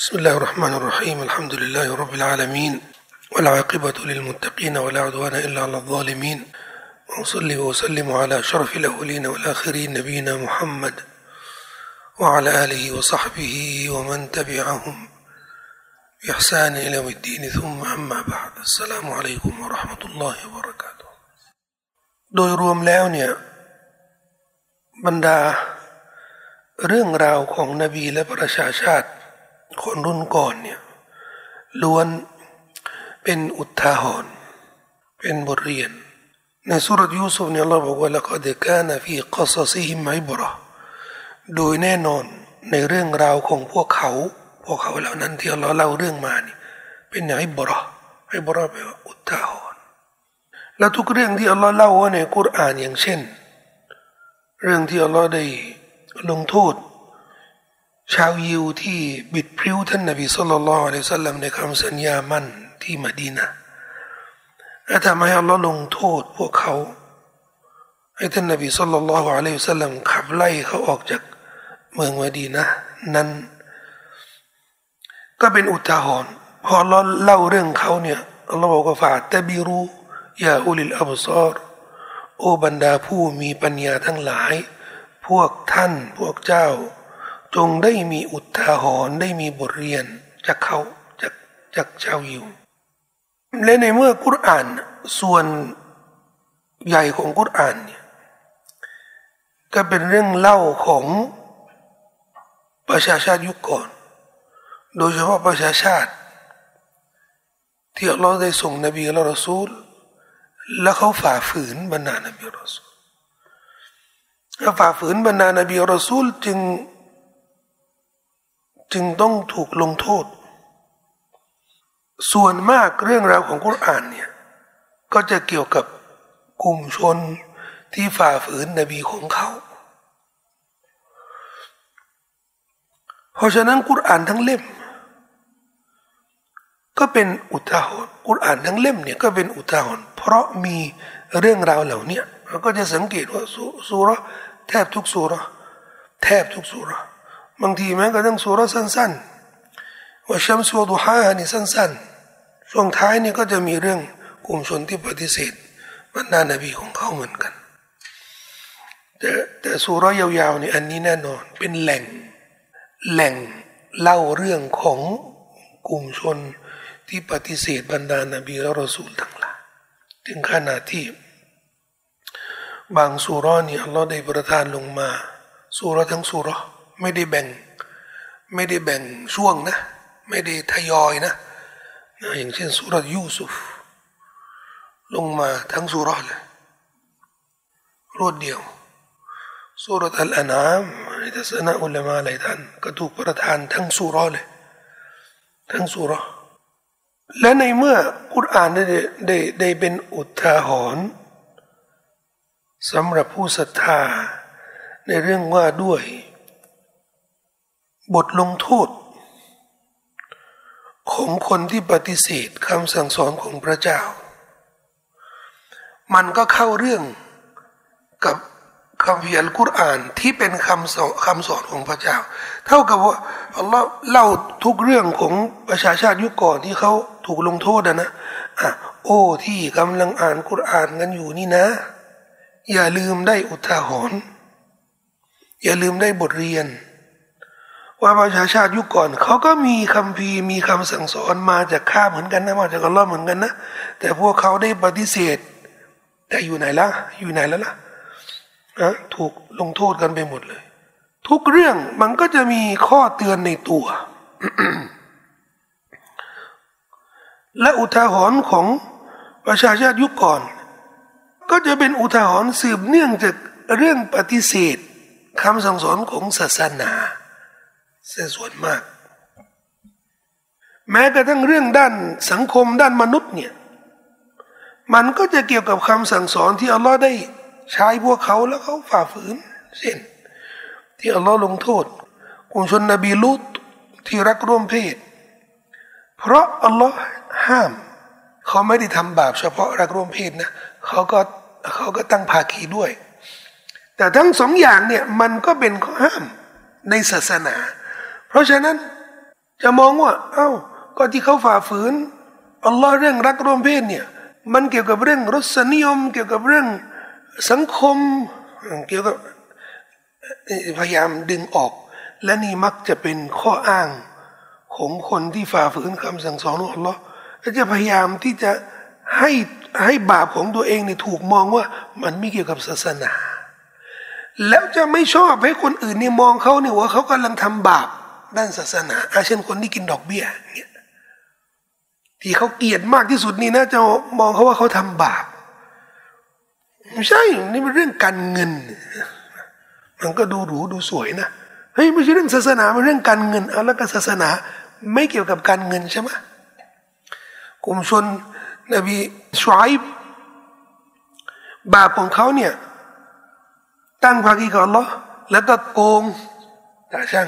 بسم الله الرحمن الرحيم الحمد لله رب العالمين والعاقبة للمتقين ولا عدوان إلا على الظالمين وأصلي وأسلم على شرف الأولين والآخرين نبينا محمد وعلى آله وصحبه ومن تبعهم بإحسان إلى يوم الدين ثم أما بعد السلام عليكم ورحمة الله وبركاته โดยรวมแล้วเนี่ยบรรดาเรื่องราวของนบีและประชาชาติ คนรุ่นก่อนเนี่ยล้วนเป็นอุทาหรณ์เป็นบทเรียนในสุรยูซุฟเนี่ยเราบอกว่าละก็เดกานะฟีกอสซิฮิมไมบรอโดยแน่นอนในเรื่องราวของพวกเขา พวกเขาเหล่านั้นที่เราเล่าเรื่องมานี่เป็นไงบรอไอบรอแปลว่าอุทาหรณ์แล้วทุกเรื่องที่อัลลอฮ์เล่าว่าในกุรอานอย่างเช่น เรื่องที่อัลลอฮ์ได้ลงโทษ ชาวยิวที่บิดพริ้วท่านนบีสุลต่านละอัลสัลลัมในคำสัญญามั่นที่มดีนะและทำให้อัลลอฮ์ลงโทษพวกเขา ให้ท่านนบีสุลต่านละอัลสัลลัมขับไล่เขาออกจากเมืองมดีนะนั้น ก็เป็นอุทาหรณ์พอเราเล่าเรื่องเขาเนี่ยอัลลอฮ์บอกว่าฝาตบิรูยาอุลิลอับซอรโอบรรดาผู้มีปัญญาทั้งหลาย พวกท่านพวกเจ้า จงได้มีอุทาหรณ์ได้มีบทเรียนจากเขาจากจากชาวยิว และในเมื่อกุรอานส่วนใหญ่ของกุรอานเนี่ยก็เป็นเรื่องเล่าของประชาชาติยุคก่อน โดยเฉพาะประชาชาติ ที่เราได้ส่งนบีและรอซูล แล้วเขาฝ่าฝืนบรรดานบีรอซูลฝ่าฝืนบรรดานบีรอซูลจึง จึงต้องถูกลงโทษ ส่วนมากเรื่องราวของกุรอานเนี่ยก็จะเกี่ยวกับกลุ่มชนที่ฝ่าฝืนนบีของเขา เพราะฉะนั้นกุรอานทั้งเล่ม ก็เป็นอุทาหรณ์กุรอานทั้งเล่มเนี่ยก็เป็นอุทาหรณ์เพราะมีเรื่องราวเหล่านี้เราก็จะสังเกตว่าสุรแทบทุกสุรแทบทุกสุร บางทีแม้กระทั่งสุรสั้นๆว่าชัมสุดุฮานี่สั้นๆช่วงท้ายนี่ก็จะมีเรื่องกลุ่มชนที่ปฏิเสธบรรดานบีของเขาเหมือนกัน แต่แต่สุรยาวๆนี่อันนี้แน่นอนเป็นแหล่งแหล่งเล่าเรื่องของกลุ่มชนที่ปฏิเสธบรรดานบีและรอสูลทั้งหลายถึงขนาดที่ บางสุรนี่อัลลอฮ์ได้ประทานลงมาสุรทั้งสุรา ไม่ได้แบ่ง ไม่ได้แบ่งช่วงนะ ไม่ได้ทยอยนะอย่างเช่นสุรยูซุฟลงมาทั้งสุรเลยรวดเดียวสุรอัลอนามในทัศนะอุลมาหลายท่านก็ถูกประทานทั้งสุรเลย ทั้งสุรและในเมื่อกุรอานได้ได้ได้เป็นอุทาหรณ์สำหรับผู้ศรัทธาในเรื่องว่าด้วย บทลงโทษ ของคนที่ปฏิเสธคำสั่งสอนของพระเจ้า มันก็เข้าเรื่องกับคำเพียรกุรอานที่เป็นคำสอนคำสอนของพระเจ้า เท่ากับว่าอัลลอฮ์เล่าทุกเรื่องของประชาชาติยุคก่อนที่เขาถูกลงโทษนะนะอะโอ้ที่กำลังอ่านกุรอานกันอยู่นี่นะ อย่าลืมได้อุทาหรณ์อย่าลืมได้บทเรียน ว่าประชาชาติยุคก่อนเขาก็มีคำพีมีคำสั่งสอนมาจากข้าเหมือนกันนะมาจากอัลลอฮ์เหมือนกันนะแต่พวกเขาได้ปฏิเสธ แต่อยู่ไหนละอยู่ไหนแล้วล่ะนะถูกลงโทษกันไปหมดเลย ทุกเรื่องมันก็จะมีข้อเตือนในตัว และอุทาหรณ์ของประชาชาติยุคก่อน ก็จะเป็นอุทาหรณ์สืบเนื่องจากเรื่องปฏิเสธคำสั่งสอนของศาสนา เสียส่วนมาก แม้กระทั่งเรื่องด้านสังคมด้านมนุษย์เนี่ย มันก็จะเกี่ยวกับคำสั่งสอนที่อัลลอฮ์ได้ใช้พวกเขาแล้วเขาฝ่าฝืนเช่นที่อัลลอฮ์ลงโทษกลุ่มชนนบีลุตที่รักร่วมเพศ เพราะอัลลอฮ์ห้าม เขาไม่ได้ทำบาปเฉพาะรักร่วมเพศนะเขาก็เขาก็ตั้งภาคีด้วย แต่ทั้งสองอย่างเนี่ยมันก็เป็นข้อห้ามในศาสนา เพราะฉะนั้นจะมองว่าเอา้าก็ที่เขาฝ่าฝืนอัลลอฮ์เรื่องรักร่วมเพศเนี่ยมันเกี่ยวกับเรื่องรสนิยม เกี่ยวกับเรื่องสังคมเกี่ยวกับพยายามดึงออก และนี่มักจะเป็นข้ออ้างของคนที่ฝ่าฝืนคำสั่งสอนของอัลลอฮ์จะพยายามที่จะให้ให้บาปของตัวเองเนี่ยถูกมองว่ามันไม่เกี่ยวกับศาสนา แล้วจะไม่ชอบให้คนอื่นเนี่ยมองเขาเนี่ยว่าเขากำลังทำบาป ด้านศาสนาเช่นคนที่กินดอกเบี้ยเนี่ยที่เขาเกลียดมากที่สุดนี่นะจะมองเขาว่าเขาทำบาปไม่ใช่นี่เป็นเรื่องการเงิน มันก็ดูหรูดูสวยนะเฮ้ยไม่ใช่เรื่องศาสนาเป็นเรื่องการเงินเอาแล้วก็ศาสนาไม่เกี่ยวกับการเงินใช่ไหมกลุ่มชนนบีชวายบาปของเขาเนี่ยตั้งภาคีกับอัลลอฮ์แล้วก็โกงตาช่าง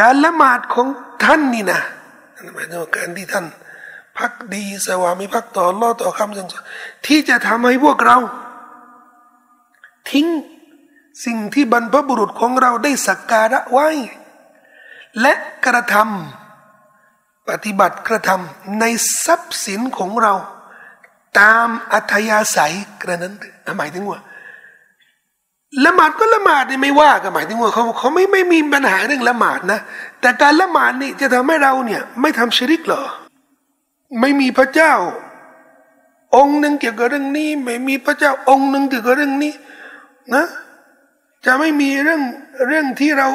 การละหมาดของท่านนี่นะหมายถึงการที่ท่านพักดีสวามิพักต่อรอต่อคำสั่งสอนที่จะทำให้พวกเรา ทิ้งสิ่งที่บรรพบุรุษของเราได้สักการะไว้ และกระทำปฏิบัติกระทำในทรัพย์สินของเรา ตามอัธยาศัยกระนั้นหมายถึงว่า ละหมาดก็ละหมาดนี่ไม่ว่าก็หมายถึงว่าเขาเขาไม่ไม่มีปัญหาเรื่องละหมาดนะ แต่การละหมาดนี่จะทำให้เราเนี่ยไม่ทำชิริกเหรอ ไม่มีพระเจ้า องค์หนึ่งเกี่ยวกับเรื่องนี้ ไม่มีพระเจ้าองค์หนึ่งเกี่ยวกับเรื่องนี้ นะ จะไม่มีเรื่องเรื่องที่เรา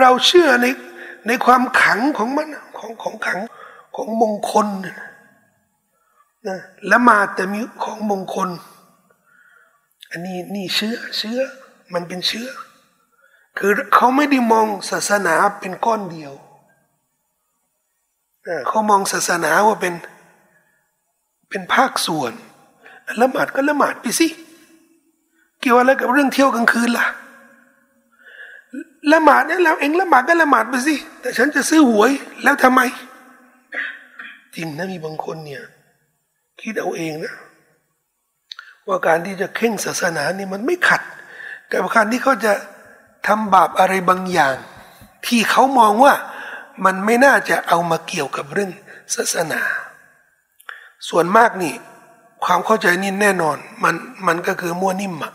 เราเชื่อในในความขังของมันของของขังของมงคลนะละหมาดแต่มีของมงคล อันนี้นี่เชื้อเชื้อ มันเป็นเชื้อ คือเขาไม่ได้มองศาสนาเป็นก้อนเดียวเขามองศาสนาว่าเป็นเป็นภาคส่วนละหมาดก็ละหมาดไปสิเกี่ยวอะไรกับเรื่องเที่ยวกลางคืนล่ะละหมาดเนี่ยเราเองละหมาดก็ละหมาดไปสิแต่ฉันจะซื้อหวยแล้วทำไม จริงนะมีบางคนเนี่ย คิดเอาเองนะ ว่าการที่จะเข่งศาสนานี่มันไม่ขัด กับการที่เขาจะทำบาปอะไรบางอย่าง ที่เขามองว่ามันไม่น่าจะเอามาเกี่ยวกับเรื่องศาสนา ส่วนมากนี่ ความเข้าใจนี่แน่นอน มันมันก็คือมั่วนิ่มอะ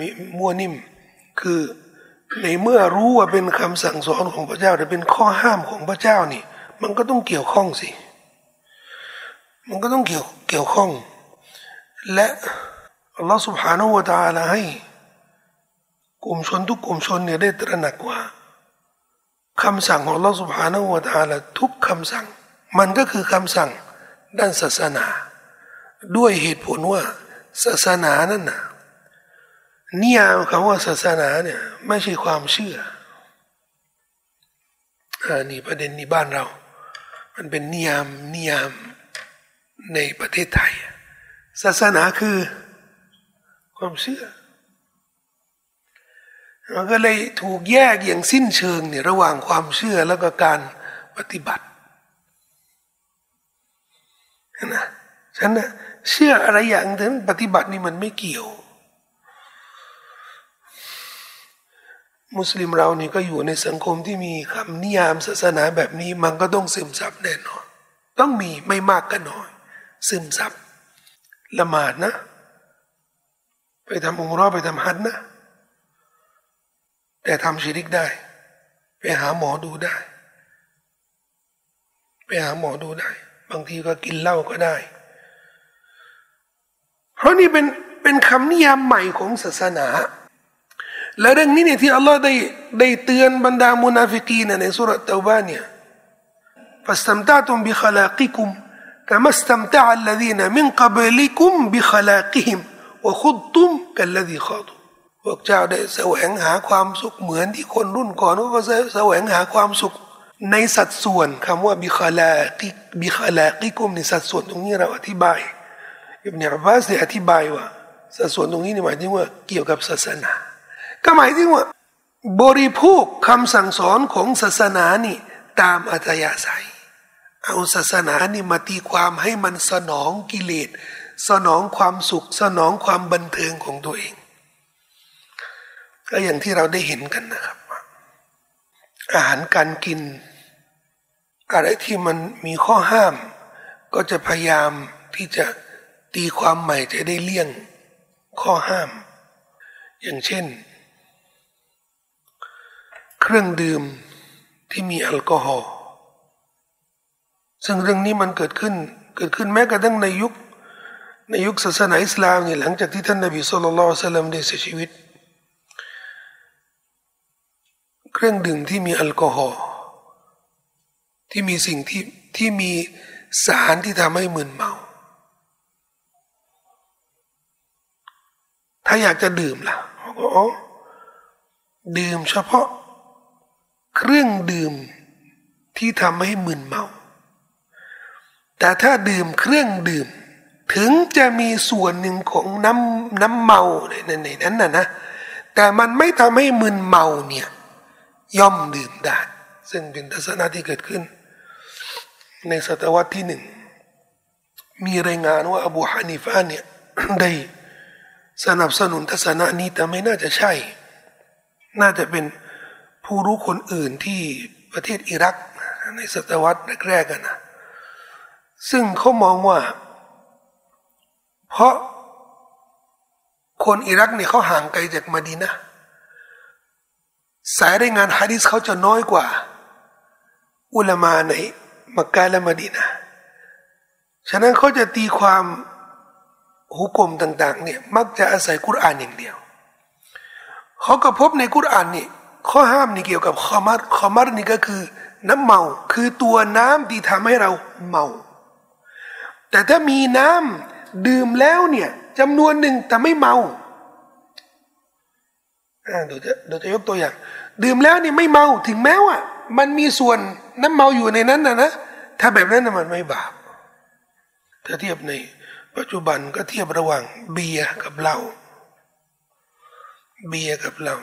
มีมั่วนิ่ม คือในเมื่อรู้ว่าเป็นคำสั่งสอนของพระเจ้าหรือเป็นข้อห้ามของพระเจ้านี่ มันก็ต้องเกี่ยวข้องสิ มันก็ต้องเกี่ยวเกี่ยวข้อง และอัลลอฮฺ سبحانه และ تعالى ให้กลุ่มชนทุกกลุ่มชนเนี่ยได้ตระหนักว่าคำสั่งของอัลลอฮฺ سبحانه และ تعالى ทุกคำสั่ง มันก็คือคำสั่งด้านศาสนา ด้วยเหตุผลว่าศาสนานั่นนะนิยามคำว่าศาสนาเนี่ยไม่ใช่ความเชื่ออันนี้ประเด็นนี้บ้านเรา มันเป็นนิยามนิยามในประเทศไทย ศาสนาคือความเชื่อมันก็เลยถูกแยกอย่างสิ้นเชิงเนี่ยระหว่างความเชื่อแล้วก็การปฏิบัตินะฉันนะเชื่ออะไรอย่างถึงปฏิบัตินี่มันไม่เกี่ยว มุสลิมเรานี่ก็อยู่ในสังคมที่มีคำนิยามศาสนาแบบนี้มันก็ต้องซึมซับแน่นอน ต้องมีไม่มากก็น้อย ซึมซับ ละหมาดนะ ไปทำอุมรอไปทำฮัทนะ แต่ทำชีริกได้ ไปหาหมอดูได้ ไปหาหมอดูได้ บางทีก็กินเหล้าก็ได้ เพราะนี่เป็นเป็นคำนิยามใหม่ของศาสนา และเรื่องนี้เนี่ยที่อัลลอฮ์ได้ได้เตือนบรรดามุนาฟิกีนในสุรตะวาเนี่ยฟัสตัมตาตุมบิขลากิกุม كما استمتع الذين من قبلكم بخلاقهم وخضتم كالذي خاضوا พวกเจ้าได้แสวงหาความสุขเหมือนที่คนรุ่นก่อนก็แสวงหาความสุข ในสัดส่วนคำว่าบิคาลากิบิคาลากิกุมในสัดส่วนตรงนี้เราอธิบายอิบเนอับบาสเนี่ยอธิบายว่าสัดส่วนตรงนี้หมายถึงว่าเกี่ยวกับศาสนา ก็หมายถึงว่า บริโภคคำสั่งสอนของศาสนานี่ตามอัตยาศัย เอาศาสนานี่มาตีความให้มันสนองกิเลสสนองความสุข สนองความบันเทิงของตัวเอง ก็อย่างที่เราได้เห็นกันนะครับ อาหารการกิน อะไรที่มันมีข้อห้าม ก็จะพยายามที่จะตีความใหม่จะได้เลี่ยงข้อห้าม อย่างเช่น เครื่องดื่มที่มีแอลกอฮอล์ ซึ่งเรื่องนี้มันเกิดขึ้น เกิดขึ้นแม้กระทั่งในยุค ในยุคศาสนาอิสลามเนี่ยหลังจากที่ท่านนบีสุลต่านสัลลัมได้เสียชีวิต เครื่องดื่มที่มีแอลกอฮอล์ที่มีสิ่งที่ที่มีสารที่ทำให้มึนเมา ถ้าอยากจะดื่มล่ะอ๋อดื่มเฉพาะ เครื่องดื่มที่ทำให้มึนเมา แต่ถ้าดื่มเครื่องดื่ม ถึงจะมีส่วนหนึ่งของน้ำน้ำเมาในในนั้นนะนะ แต่มันไม่ทำให้มึนเมาเนี่ย ย่อมดื่มได้ ซึ่งเป็นทัศนะที่เกิดขึ้น ในศตวรรษที่หนึ่ง มีรายงานว่าอบูฮานิฟาเนี่ยได้สนับสนุนทัศนะนี้แต่ไม่น่าจะใช่ น่าจะเป็นผู้รู้คนอื่นที่ประเทศอิรักในศตวรรษแรกๆกันนะ ซึ่งเขามองว่า เพราะคนอิรักเนี่ยเขาห่างไกลจากมาดีนะสายรายงานฮะดิษเขาจะน้อยกว่า อุลามาในมักกะและมาดีนะฉะนั้นเขาจะตีความหุกกลมต่าง ๆ เนี่ยมักจะอาศัยกุรอานอย่างเดียวเขาก็พบในกุรอานนี่ข้อห้ามนี่เกี่ยวกับคอมัดคอมัดนี่ก็คือ น้ำเมาคือตัวน้ำที่ทำให้เราเมา แต่ถ้ามีน้ำดื่มแล้วเนี่ยจำนวนหนึ่งแต่ไม่เมาเดี๋ยวจะเดี๋ยวจะยกตัวอย่าง ดื่มแล้วนี่ไม่เมาถึงแม้ว่า มันมีส่วนน้ำเมาอยู่ในนั้นนะนะถ้าแบบนั้นนะมันไม่บาปถ้าเทียบในปัจจุบันก็เทียบระหว่างเบียร์กับเหล้าเบียร์กับเหล้า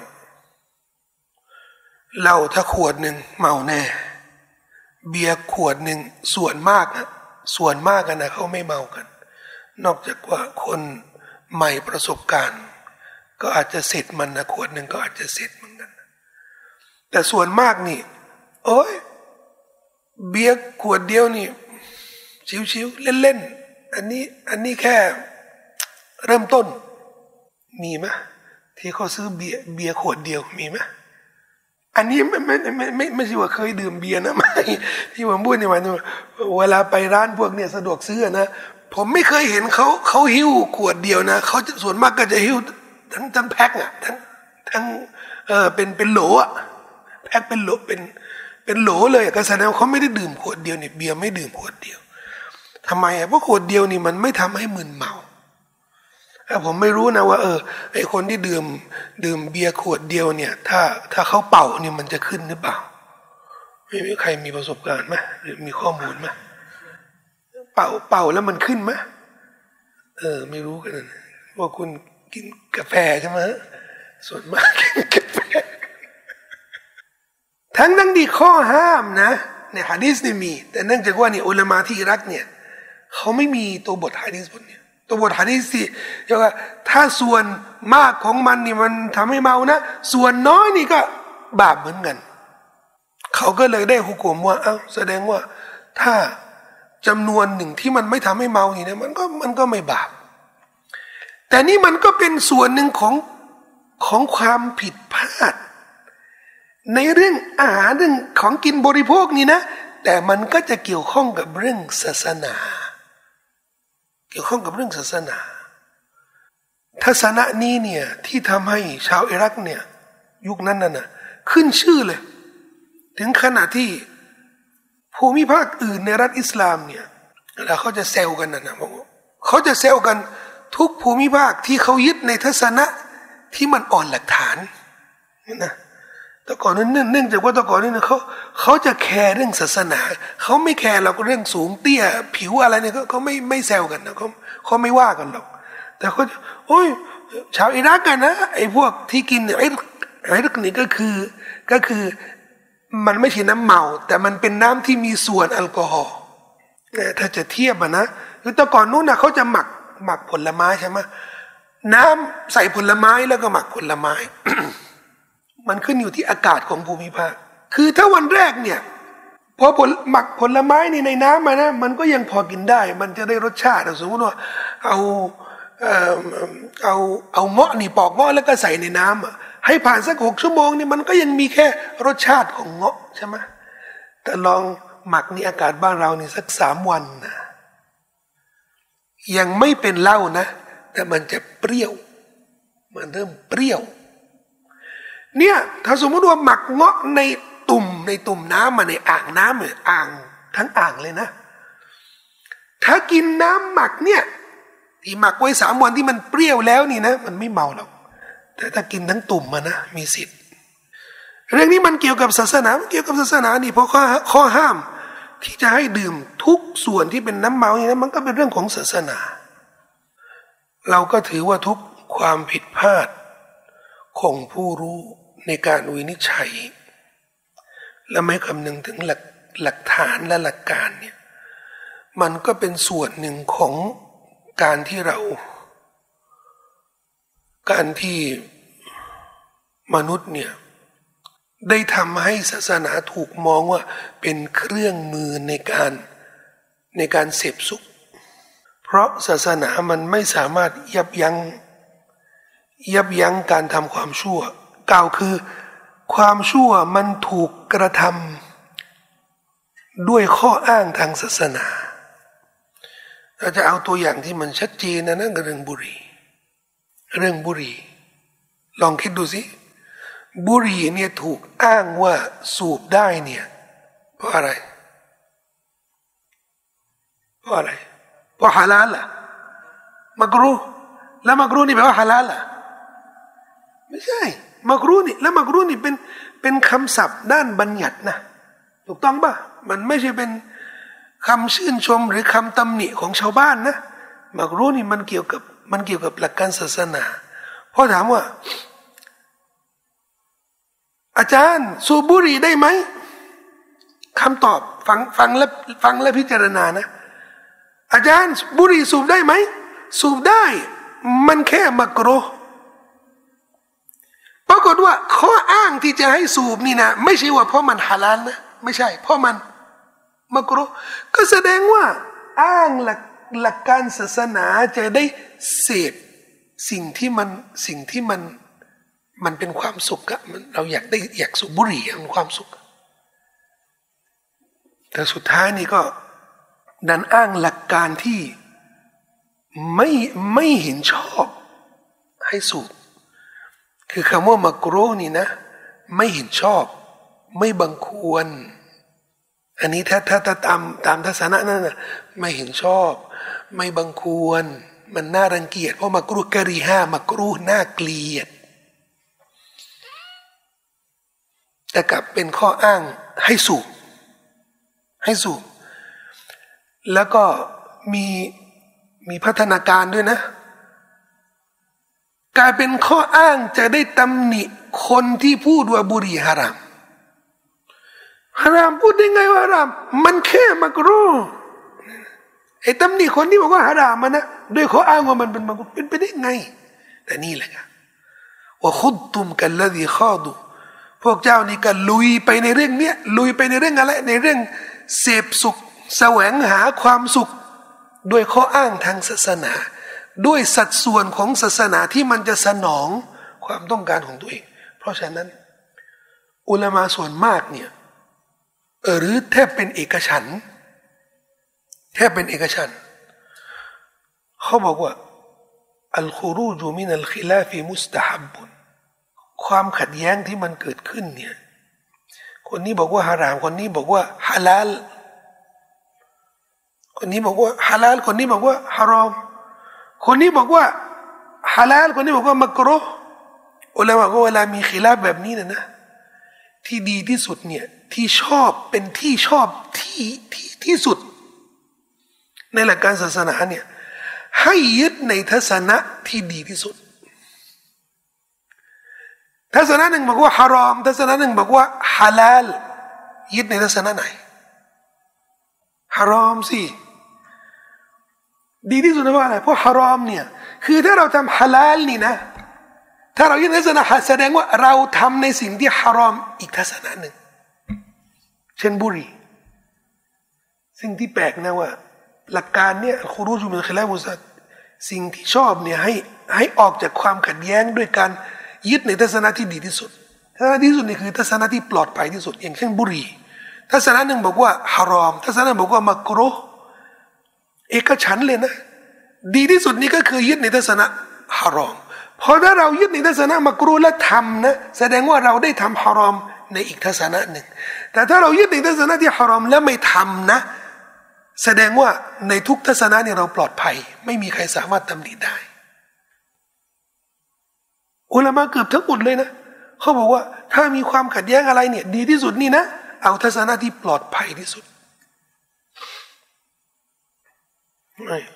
เหล้าถ้าขวดหนึ่งเมาแน่ เบียร์ขวดหนึ่งส่วนมากนะ ส่วนมากกันนะเขาไม่เมากัน นอกจากว่าคนใหม่ประสบการณ์ ก็อาจจะเสร็จมันนะขวดหนึ่งก็อาจจะเสร็จเหมือนกัน แต่ส่วนมากนี่โอ้ยเบียร์ขวดเดียวนี่ ชิวๆเล่นๆอันนี้อันนี้แค่เริ่มต้นมีไหมที่เขาซื้อเบียร์เบียร์ขวดเดียวมีไหม อันนี้ไม่ไม่ไม่ไม่ไม่ใช่ว่าเคยดื่มเบียร์นะไม่ที่ผมพูดในวันนี้เวลาไปร้านพวกเนี่ยสะดวกซื้อนะผมไม่เคยเห็นเขาเขาหิ้วขวดเดียวนะเขาจะส่วนมากก็จะหิ้วทั้งทั้งแพ็คอะทั้งทั้งเออเป็นเป็นโหลอะแพ็คเป็นโหลเป็นเป็นโหลเลยก็แสดงเขาไม่ได้ดื่มขวดเดียวเนี่ยเบียร์ไม่ดื่มขวดเดียวทำไมอะเพราะขวดเดียวนี่มันไม่ทำให้มึนเมา ผมไม่รู้นะว่า เออไอคนที่ดื่ม ดื่มเบียร์ขวดเดียวเนี่ย ถ้าถ้าเขาเป่าเนี่ยมันจะขึ้นหรือเปล่า ไม่มีใครมีประสบการณ์ไหมหรือมีข้อมูลไหมเป่าเป่าแล้วมันขึ้นไหมเออ ไม่รู้กันว่าคุณกินกาแฟใช่ไหมส่วนมากกินกาแฟทั้งนั้นดีข้อห้ามนะในฮะดีสเนี่ยมี แต่เนื่องจากว่านี่อุลามาที่อิรักเนี่ยเขาไม่มีตัวบทฮะดีสบทเนี่ย ตัวบทฮะดีสที่เรียกว่าถ้าส่วนมากของมันนี่มันทำให้เมานะ ส่วนน้อยนี่ก็บาปเหมือนกัน เขาก็เลยได้หุกมว่า เอา้าแสดงว่าถ้าจำนวนหนึ่งที่มันไม่ทำให้เมาอย่างนี้มันก็มันก็ไม่บาป แต่นี่มันก็เป็นส่วนหนึ่งของของความผิดพลาด ในเรื่องอาหารเรื่องของกินบริโภคนี่นะ แต่มันก็จะเกี่ยวข้องกับเรื่องศาสนา เกี่ยวข้องกับเรื่องศาสนา ทัศนะนี้เนี่ยที่ทำให้ชาวอิรักเนี่ยยุคนั้นน่ะขึ้นชื่อเลย ถึงขนาดที่ภูมิภาคอื่นในรัฐอิสลามเนี่ยแล้วเขาจะเซลกันนะนะเขาจะเซลกันทุกภูมิภาคที่เขายึดในทัศนะที่มันอ่อนหลักฐานนะ แต่ก่อนนั้นเนื่องจากว่าแต่ก่อนนี้เขาเขาจะแคร์เรื่องศาสนาเขาไม่แคร์เราก็เรื่องสูงเตี้ย ผิวอะไรเนี่ยเขาเขาไม่ไม่แซวกันนะเขาเขาไม่ว่ากันหรอก แต่เขาโอ้ยชาวอิรักกันนะไอ้พวกที่กินไอ้ไอ้เรื่องนี้ก็คือก็คือมันไม่ใช่น้ำเมา แต่มันเป็นน้ำที่มีส่วนแอลกอฮอล์ถ้าจะเทียบอะนะคือแต่ก่อนนู้นนะเขาจะหมักหมักผลไม้ใช่ไหมน้ำใส่ผลไม้แล้วก็หมักผลไม้ มันขึ้นอยู่ที่อากาศของภูมิภาค คือถ้าวันแรกเนี่ยพอผลหมักผลไม้นี่ในน้ำมานะมันก็ยังพอกินได้ มันจะได้รสชาติสมมติว่าเอาเอาเอาเงาะนี่ปอกเงาะแล้วก็ใส่ในน้ำให้ผ่านสักหกชั่วโมงนี่มันก็ยังมีแค่รสชาติของเงาะใช่ไหมแต่ลองหมักนี่อากาศบ้านเรานี่สักสามวันนะยังไม่เป็นเหล้านะ แต่มันจะเปรี้ยว มันเริ่มเปรี้ยว เนี่ยถ้าสมมติว่าหมักเงาะในตุ่มในตุ่มน้ำมาในอ่างน้ำเลยอ่างทั้งอ่างเลยนะ ถ้ากินน้ำหมักเนี่ยที่หมักไว้สามวันที่มันเปรี้ยวแล้วนี่นะ มันไม่เมาหรอกแต่ถ้ากินทั้งตุ่มมานะมีสิทธิ์ เรื่องนี้มันเกี่ยวกับศาสนาเกี่ยวกับศาสนานี่เพราะข้อข้อห้าม ที่จะให้ดื่มทุกส่วนที่เป็นน้ำเมานี่นะมันก็เป็นเรื่องของศาสนา เราก็ถือว่าทุกความผิดพลาดของผู้รู้ ในการวินิจฉัย และไม่คำนึงถึงหลักหลักฐานและหลักการเนี่ยมันก็เป็นส่วนหนึ่งของการที่เรา การที่มนุษย์เนี่ยได้ทำให้ศาสนาถูกมองว่าเป็นเครื่องมือในการในการเสพสุข เพราะศาสนามันไม่สามารถยับยัง้งยับยั้งการทำความชั่ว กล่าวคือ ความชั่วมันถูกกระทำด้วยข้ออ้างทางศาสนาเราจะเอาตัวอย่างที่มันชัดเจนนะนั่นก็เรื่องบุรี เรื่องบุรี ลองคิดดูสิ บุรีเนี่ยถูกอ้างว่าสูบได้เนี่ย เพราะอะไร เพราะอะไร เพราะฮาลาลล่ะมักรู้แล้วมักรู้นี่แปลว่าฮาลาลล่ะไม่ใช่ มักรูนี่แล้วมักรูนี่เป็นเป็นคำศัพท์ด้านบัญญัตินะถูกต้องปะมันไม่ใช่เป็นคำชื่นชมหรือคำตำหนิของชาวบ้านนะมักรูนี่มันเกี่ยวกับมันเกี่ยวกับหลักการศาสนาพราะถามว่า อาจารย์สูบบุหรี่ได้ไหมคำตอบฟังฟังและฟังและพิจารณานะ อาจารย์บุหรี่สูบได้ไหม สูบได้ มันแค่มักโร ปรากฏว่าข้ออ้างที่จะให้สูบนี่นะไม่ใช่ว่าเพราะมันฮาลาลนะไม่ใช่ เพราะมันมักโรก็แสดงว่า อ้างหลักหลักการศาสนาจะได้เสพสิ่งที่มันสิ่งที่มันมันเป็นความสุขอะมันเราอยากได้อยากสูบบุหรี่มันความสุข แต่สุดท้ายนี่ก็ดันอ้างหลักการที่ไม่ไม่เห็นชอบให้สูบ คือคำว่ามักโรนี่นะ ไม่เห็นชอบ ไม่บังควร อันนี้ถ้าถ้าถ้าตามตามทัศนะนั่นนะไม่เห็นชอบ ไม่บังควร มันน่ารังเกียจเพราะมักรูกะรีห้ามักรูน่าเกลียดแต่กลับเป็นข้ออ้างให้สูบให้สูบแล้วก็มีมีพัฒนาการด้วยนะ กลายเป็นข้ออ้างจะได้ตำหนิคนที่พูดว่าบุรีฮารามฮารามพูดได้ไงว่าฮาราม มันแค่มักรูไอ้ตำหนิคนที่บอกว่าฮารามมันนะด้วยข้ออ้างว่ามันเป็นมักรูเป็นไปได้ไง แต่นี่แหละครับว่าคุดตุมกันละดีข้อดูพวกเจ้านี่ก็ลุยไปในเรื่องเนี้ยลุยไปในเรื่องอะไรในเรื่องเสพสุข แสวงหาความสุข ด้วยข้ออ้างทางศาสนา ด้วยสัดส่วนของศาสนาที่มันจะสนองความต้องการของตัวเอง เพราะฉะนั้น อุลามาส่วนมากเนี่ยหรือแทบเป็นเอกฉันแทบเป็นเอกฉันเขาบอกว่าอัลคูรูจูมินัลคิลาฟีมุสตาฮับบุนความขัดแย้งที่มันเกิดขึ้นเนี่ยคนนี้บอกว่าฮาราม คนนี้บอกว่าฮาลาล คนนี้บอกว่าฮาลาล คนนี้บอกว่าฮารอม คนนี้บอกว่าฮาลาลคนนี้บอกว่ามักรุอุลามะก็เวลามีขีลาบแบบนี้นะนะ ที่ดีที่สุดเนี่ยที่ชอบเป็นที่ชอบที่ที่ที่สุด ในหลักการศาสนาเนี่ยให้ยึดในทัศนะที่ดีที่สุด ทัศนะหนึ่งบอกว่าฮารอม ทัศนะหนึ่งบอกว่าฮาลาลยึดในทัศนะไหนฮารอมสิ ดีที่สุดเพราะอะไรเพราะฮารอมเนี่ย คือถ้าเราทำฮาลาลนี่นะ ถ้าเรายึดในทัศนะแสดงว่าเราทำในสิ่งที่ฮารอมอีกทัศนะหนึ่ง เช่นบุรีสิ่งที่แปลกนะว่า หลักการเนี่ยครูรู้จุมิลคิลามุสัดสิ่งที่ชอบเนี่ยให้ให้ออกจากความขัดแย้งด้วยการยึดในทัศนะที่ดีที่สุด ทัศนะที่สุดนี่คือทัศนะที่ปลอดภัยที่สุด อย่างเช่นบุรีทัศนะหนึ่งบอกว่าฮารอม ทัศนะหนึ่งบอกว่ามักรุ เอกฉันเลยนะ ดีที่สุดนี่ก็คือยึดในทัศนะฮารอมพอถ้าเรายึดในทัศนะมักรุและทำนะแสดงว่าเราได้ทำฮารอมในอีกทัศนะหนึ่ง แต่ถ้าเรายึดในทัศนะที่ฮารอมแล้วไม่ทำนะ แสดงว่าในทุกทัศนะเนี่ยเราปลอดภัย ไม่มีใครสามารถตำหนิได้อุลามะเกือบทั้งหมดเลยนะเขาบอกว่าถ้ามีความขัดแย้งอะไรเนี่ย ดีที่สุดนี่นะ เอาทัศนะที่ปลอดภัยที่สุด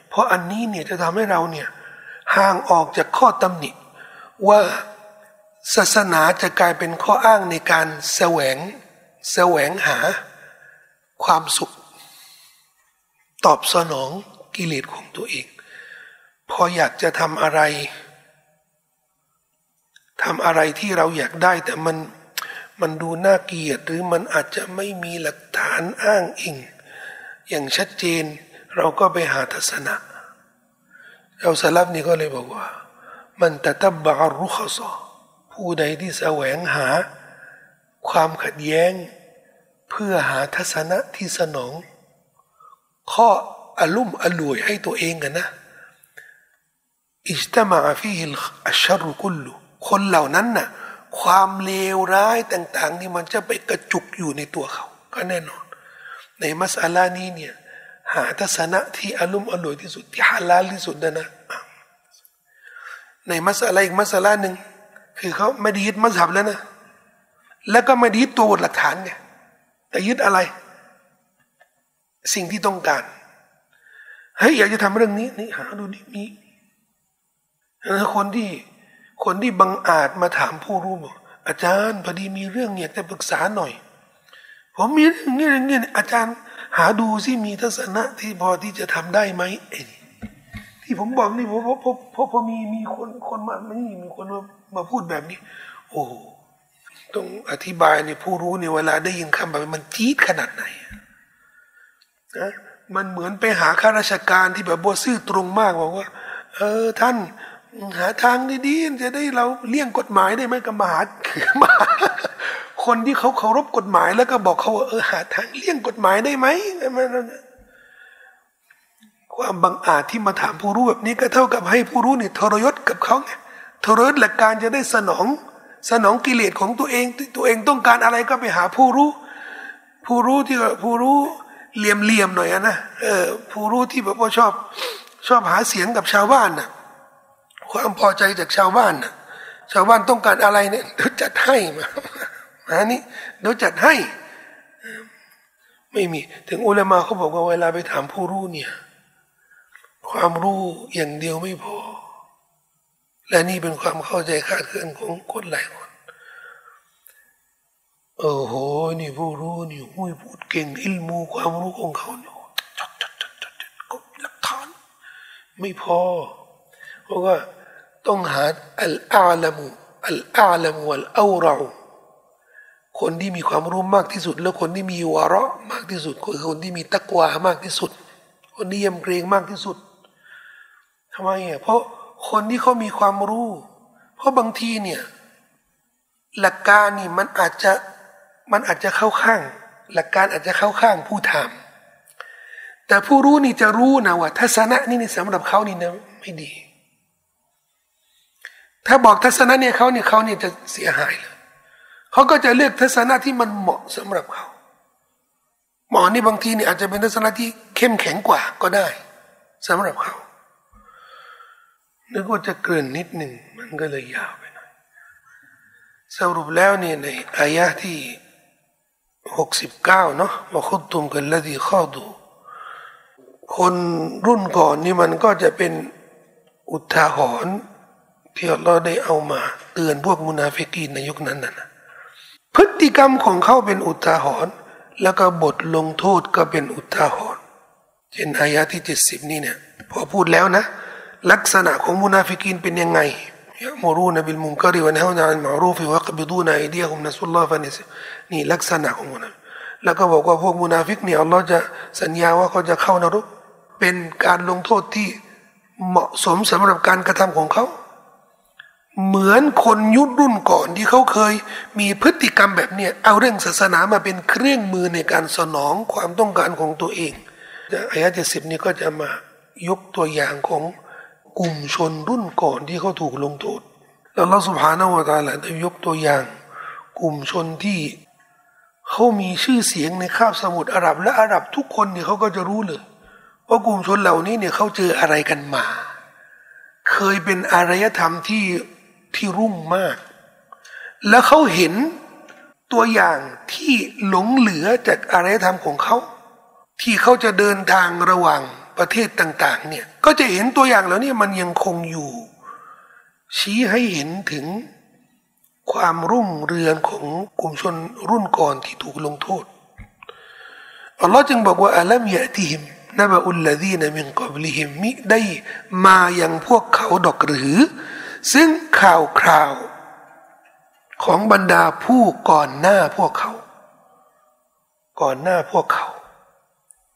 เพราะอันนี้เนี่ยจะทำให้เราเนี่ยห่างออกจากข้อตำหนิ ว่าศาสนาจะกลายเป็นข้ออ้างในการแสวงแสวงหาความสุข ตอบสนองกิเลสของตัวเอง พออยากจะทำอะไรทำอะไรที่เราอยากได้แต่มันมันดูน่าเกลียดหรือมันอาจจะไม่มีหลักฐานอ้างอิง อย่างชัดเจน เราก็ไปหาทัศนะเราสลับนี่ก็เลยบอกว่า มันตะตับบารุขซอผู้ใดที่แสวงหา ความขัดแย้ง เพื่อหาทัศนะที่สนอง ข้ออลุ่มอลวยให้ตัวเองกันนะอิจตมาฟีฮิลอัชรุกุลลุคนเหล่านั้นน่ะความเลวร้ายต่าง ๆ นี่มันจะไปกระจุกอยู่ในตัวเขา ก็แน่นอน ในมัสอาลานี้เนี่ย หาทัศนะที่อารมณ์อร่อยที่สุดที่ฮาลาลที่สุดนะนะ ในมัสอาลาอีกมัสอาลาหนึ่งคือเขาไม่ได้ยึดมัสฮับแล้วนะ แล้วก็ไม่ได้ยึดตัวบทหลักฐานไงแต่ยึดอะไร สิ่งที่ต้องการเฮ้ยอยากจะทำเรื่องนี้นี่หาดูดิมีคนที่คนที่บังอาจมาถามผู้รู้บอกอาจารย์พอดีมีเรื่องอยากจะปรึกษาหน่อย ผมมีเรื่องนี้เรื่องนี้อาจารย์ หาดูสิมีทัศนะที่พอที่จะทำได้ไหมเอ้ที่ผมบอกนี่ผมพพพพอมีมีคนคนมาไม่มีคนมามาพูดแบบนี้ โอ้ต้องอธิบายในผู้รู้ในเวลาได้ยินคำแบบมันจี๊ดขนาดไหนนะมันเหมือนไปหาข้าราชการที่แบบบวซื่อตรงมากบอกว่า เออท่านหาทางดีๆจะได้เราเลี่ยงกฎหมายได้ไหมกับมหามา คนที่เขาเคารพกฎหมาย แล้วก็บอกเขาว่าเออหาทางเลี่ยงกฎหมายได้ไหมความบังอาจที่มาถามผู้รู้แบบนี้ก็เท่ากับให้ผู้รู้เนี่ยทรยศกับเขาไงทรยศหลักการจะได้สนอง สนองกิเลสของตัวเอง ตัวเองต้องการอะไรก็ไปหาผู้รู้ ผู้รู้ที่ผู้รู้เหลี่ยมเหลี่ยมหน่อยนะเออผู้รู้ที่แบบว่าชอบชอบหาเสียงกับชาวบ้านนะความพอใจจากชาวบ้านนะชาวบ้านต้องการอะไรเนี่ยจัดให้มา อันนี้เดี๋ยวจัดให้ไม่มี ถึงอุลามาเขาบอกว่าเวลาไปถามผู้รู้เนี่ย ความรู้อย่างเดียวไม่พอ และนี่เป็นความเข้าใจคาดเคลื่อนของคนหลายคนโอ้โหนี่ผู้รู้นี่หุ้ยพูดเก่งอิลมูความรู้ของเขาเนี่ยจดจดจดจดจดก็หลักฐานไม่พอ เพราะว่าต้องหาอัลอาลมุอัลอาลมุอัลอารา คนที่มีความรู้มากที่สุด แล้วคนที่มีวาระมากที่สุดคือคนที่มีตะกวามากที่สุด คนที่ยำเกรงมากที่สุดทำไมอะเพราะคนที่เขามีความรู้ เพราะบางทีเนี่ย หลักการนี่มันอาจจะมันอาจจะเข้าข้าง หลักการอาจจะเข้าข้างผู้ถาม แต่ผู้รู้นี่จะรู้นะว่า ทัศนะนี่นี่สำหรับเขานี่นะไม่ดี ถ้าบอกทัศนะเนี่ยเขาเนี่ยเขาเนี่ยจะเสียหายเลย เขาก็จะเลือกทัศนะที่มันเหมาะสำหรับเขาหมอนี่บางทีนี่อาจจะเป็นทัศนะที่เข้มแข็งกว่าก็ได้สำหรับเขานึกว่าจะเกินนิดหนึ่งมันก็เลยยาวไปหน่อยสรุปแล้วเนี่ยในอายะที่หกสิบเก้าเนาะว่าคุตุมกันละดีข้อดูคนรุ่นก่อนนี่มันก็จะเป็นอุทาหรณ์ที่เราได้เอามาเตือนพวกมุนาฟิกีนในยุคนั้นน่ะ พฤติกรรมของเขาเป็นอุทาหรณ์แล้วก็บทลงโทษก็เป็นอุทาหรณ์เช่นอายะที่เจ็ดสิบนี่เนี่ยพอพูดแล้วนะ ลักษณะของมุนาฟิกีนเป็นยังไงيأمرون بالمنكر وينهون عن المعروف ويقبضون أيديهم نسوا الله فنسيهم นี่ลักษณะของมุนาแล้วก็บอกว่าพวกมุนาฟิกเนี่ยอัลลอฮ์จะสัญญาว่าเขาจะเข้านรกเป็นการลงโทษที่เหมาะสมสำหรับการกระทำของเขา เหมือนคนยุครุ่นก่อนที่เขาเคยมีพฤติกรรมแบบเนี้ยเอาเรื่องศาสนามาเป็นเครื่องมือในการสนองความต้องการของตัวเองอายะเจ็ดสิบนี้ก็จะมายกตัวอย่างของกลุ่มชนรุ่นก่อนที่เขาถูกลงโทษแล้วเราสุภาณวตาหละได้ยกตัวอย่าง กลุ่มชนที่เขามีชื่อเสียงในคาบสมุทรอาหรับ และอาหรับทุกคนเนี่ยเขาก็จะรู้เลยว่ากลุ่มชนเหล่านี้เนี่ยเขาเจออะไรกันมา เคยเป็นอารยธรรมที่ ที่รุ่งมาก แล้วเขาเห็นตัวอย่างที่หลงเหลือจากอารยธรรมของเขา ที่เขาจะเดินทางระหว่างประเทศต่าง ๆ เนี่ย ก็จะเห็นตัวอย่างแล้วเนี่ยมันยังคงอยู่ ชี้ให้เห็นถึงความรุ่งเรืองของกลุ่มชนรุ่นก่อนที่ถูกลงโทษอัลลอฮ์จึงบอกว่าอัลลัมยะติฮิมนบอุลลดีนมิงกอบลิฮิมมิได้มาอย่างพวกเขาดอกหรือ ซึ่งข่าวคราวของบรรดาผู้ก่อนหน้าพวกเขา ก่อนหน้าพวกเขา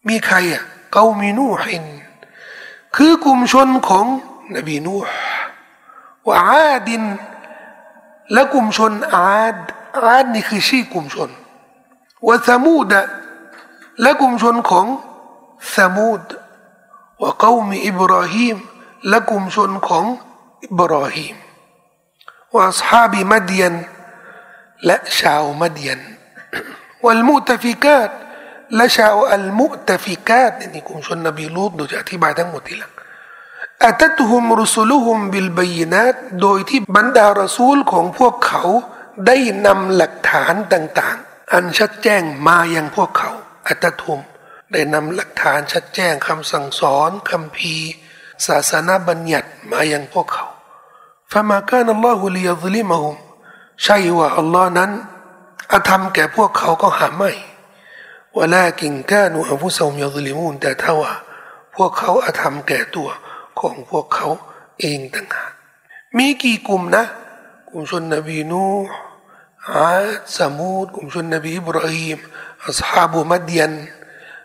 มีใครอะเกามีนูหิน คือกลุ่มชนของนบีนูฮ์วาอาดิน และกลุ่มชนอาดอาดนี่คือชื่อกลุ่มชนวะสมูดว่าเกามีอิบราฮิมและกลุ่มชนของ อิบรอฮีมว่าสฮาบิมัดยันและชาวมัดยันวัลมุตฟิกาตและชาวอัลมุตฟิกาตนี่กลุ่มชนนบีลูดดูจะอธิบายทั้งหมดทีละงอัตตุฮุมรุสุลุฮุมบิลบยนัดโดยที่บรรดารสูลของพวกเขาได้นำหลักฐานต่างๆ อันชัดแจ้งมาอย่างพวกเขา อัตตุฮุมได้นำหลักฐานชัดแจ้งคำสั่งสอนคำพี ศาสนาบัญญัติมายังพวกเขาฟะมาการอัลลอฮุลียซลิมะฮุมใช่ว่าอัลลอฮ์นั้นอาธรรมแก่พวกเขาก็หาไม่ว่าแลกินกานูอัฟุสมยซลิมูนแต่ถ้าว่า พวกเขาอาธรรมแก่ตัวของพวกเขาเองต่างหากมีกี่กลุ่มนะ กลุ่มชนนบีนูอาสมูดกลุ่มชนนบีอิบราฮิมอัศฮาบุมัดยัน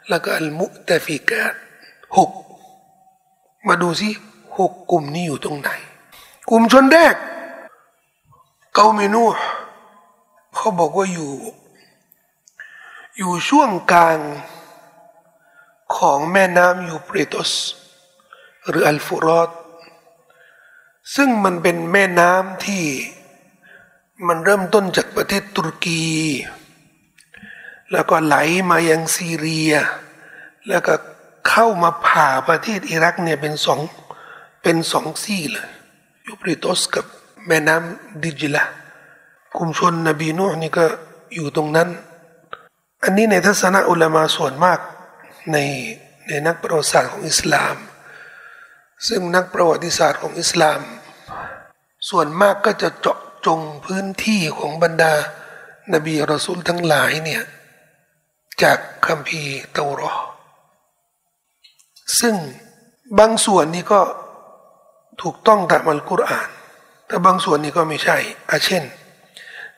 แล้วก็อัลมุตฟิกาตหก มาดูสิหกกลุ่มนี้อยู่ตรงไหน กลุ่มชนแรกเกาเมนูเขาบอกว่าอยู่ อยู่ช่วงกลางของแม่น้ำยูเปรตส หรืออัลฟุรอดซึ่งมันเป็นแม่น้ำที่มันเริ่มต้นจากประเทศตุรกี แล้วก็ไหลมายังซีเรีย แล้วก็ เข้ามาผ่าประเทศอิรักเนี่ยเป็นสองเป็นสองซี่เลยยูปริโตสกับแม่น้ำดิจิลาคุมชนนบีนูนี่ก็อยู่ตรงนั้น อันนี้ในทัศนะอุลามาส่วนมากในในนักประวัติศาสตร์ของอิสลาม ซึ่งนักประวัติศาสตร์ของอิสลาม ส่วนมากก็จะเจาะจงพื้นที่ของบรรดา นบีรอซูลทั้งหลายเนี่ยจากคำพีเตารอ ซึ่งบางส่วนนี้ก็ถูกต้องตามอัลกุรอาน แต่บางส่วนนี้ก็ไม่ใช่อาเช่น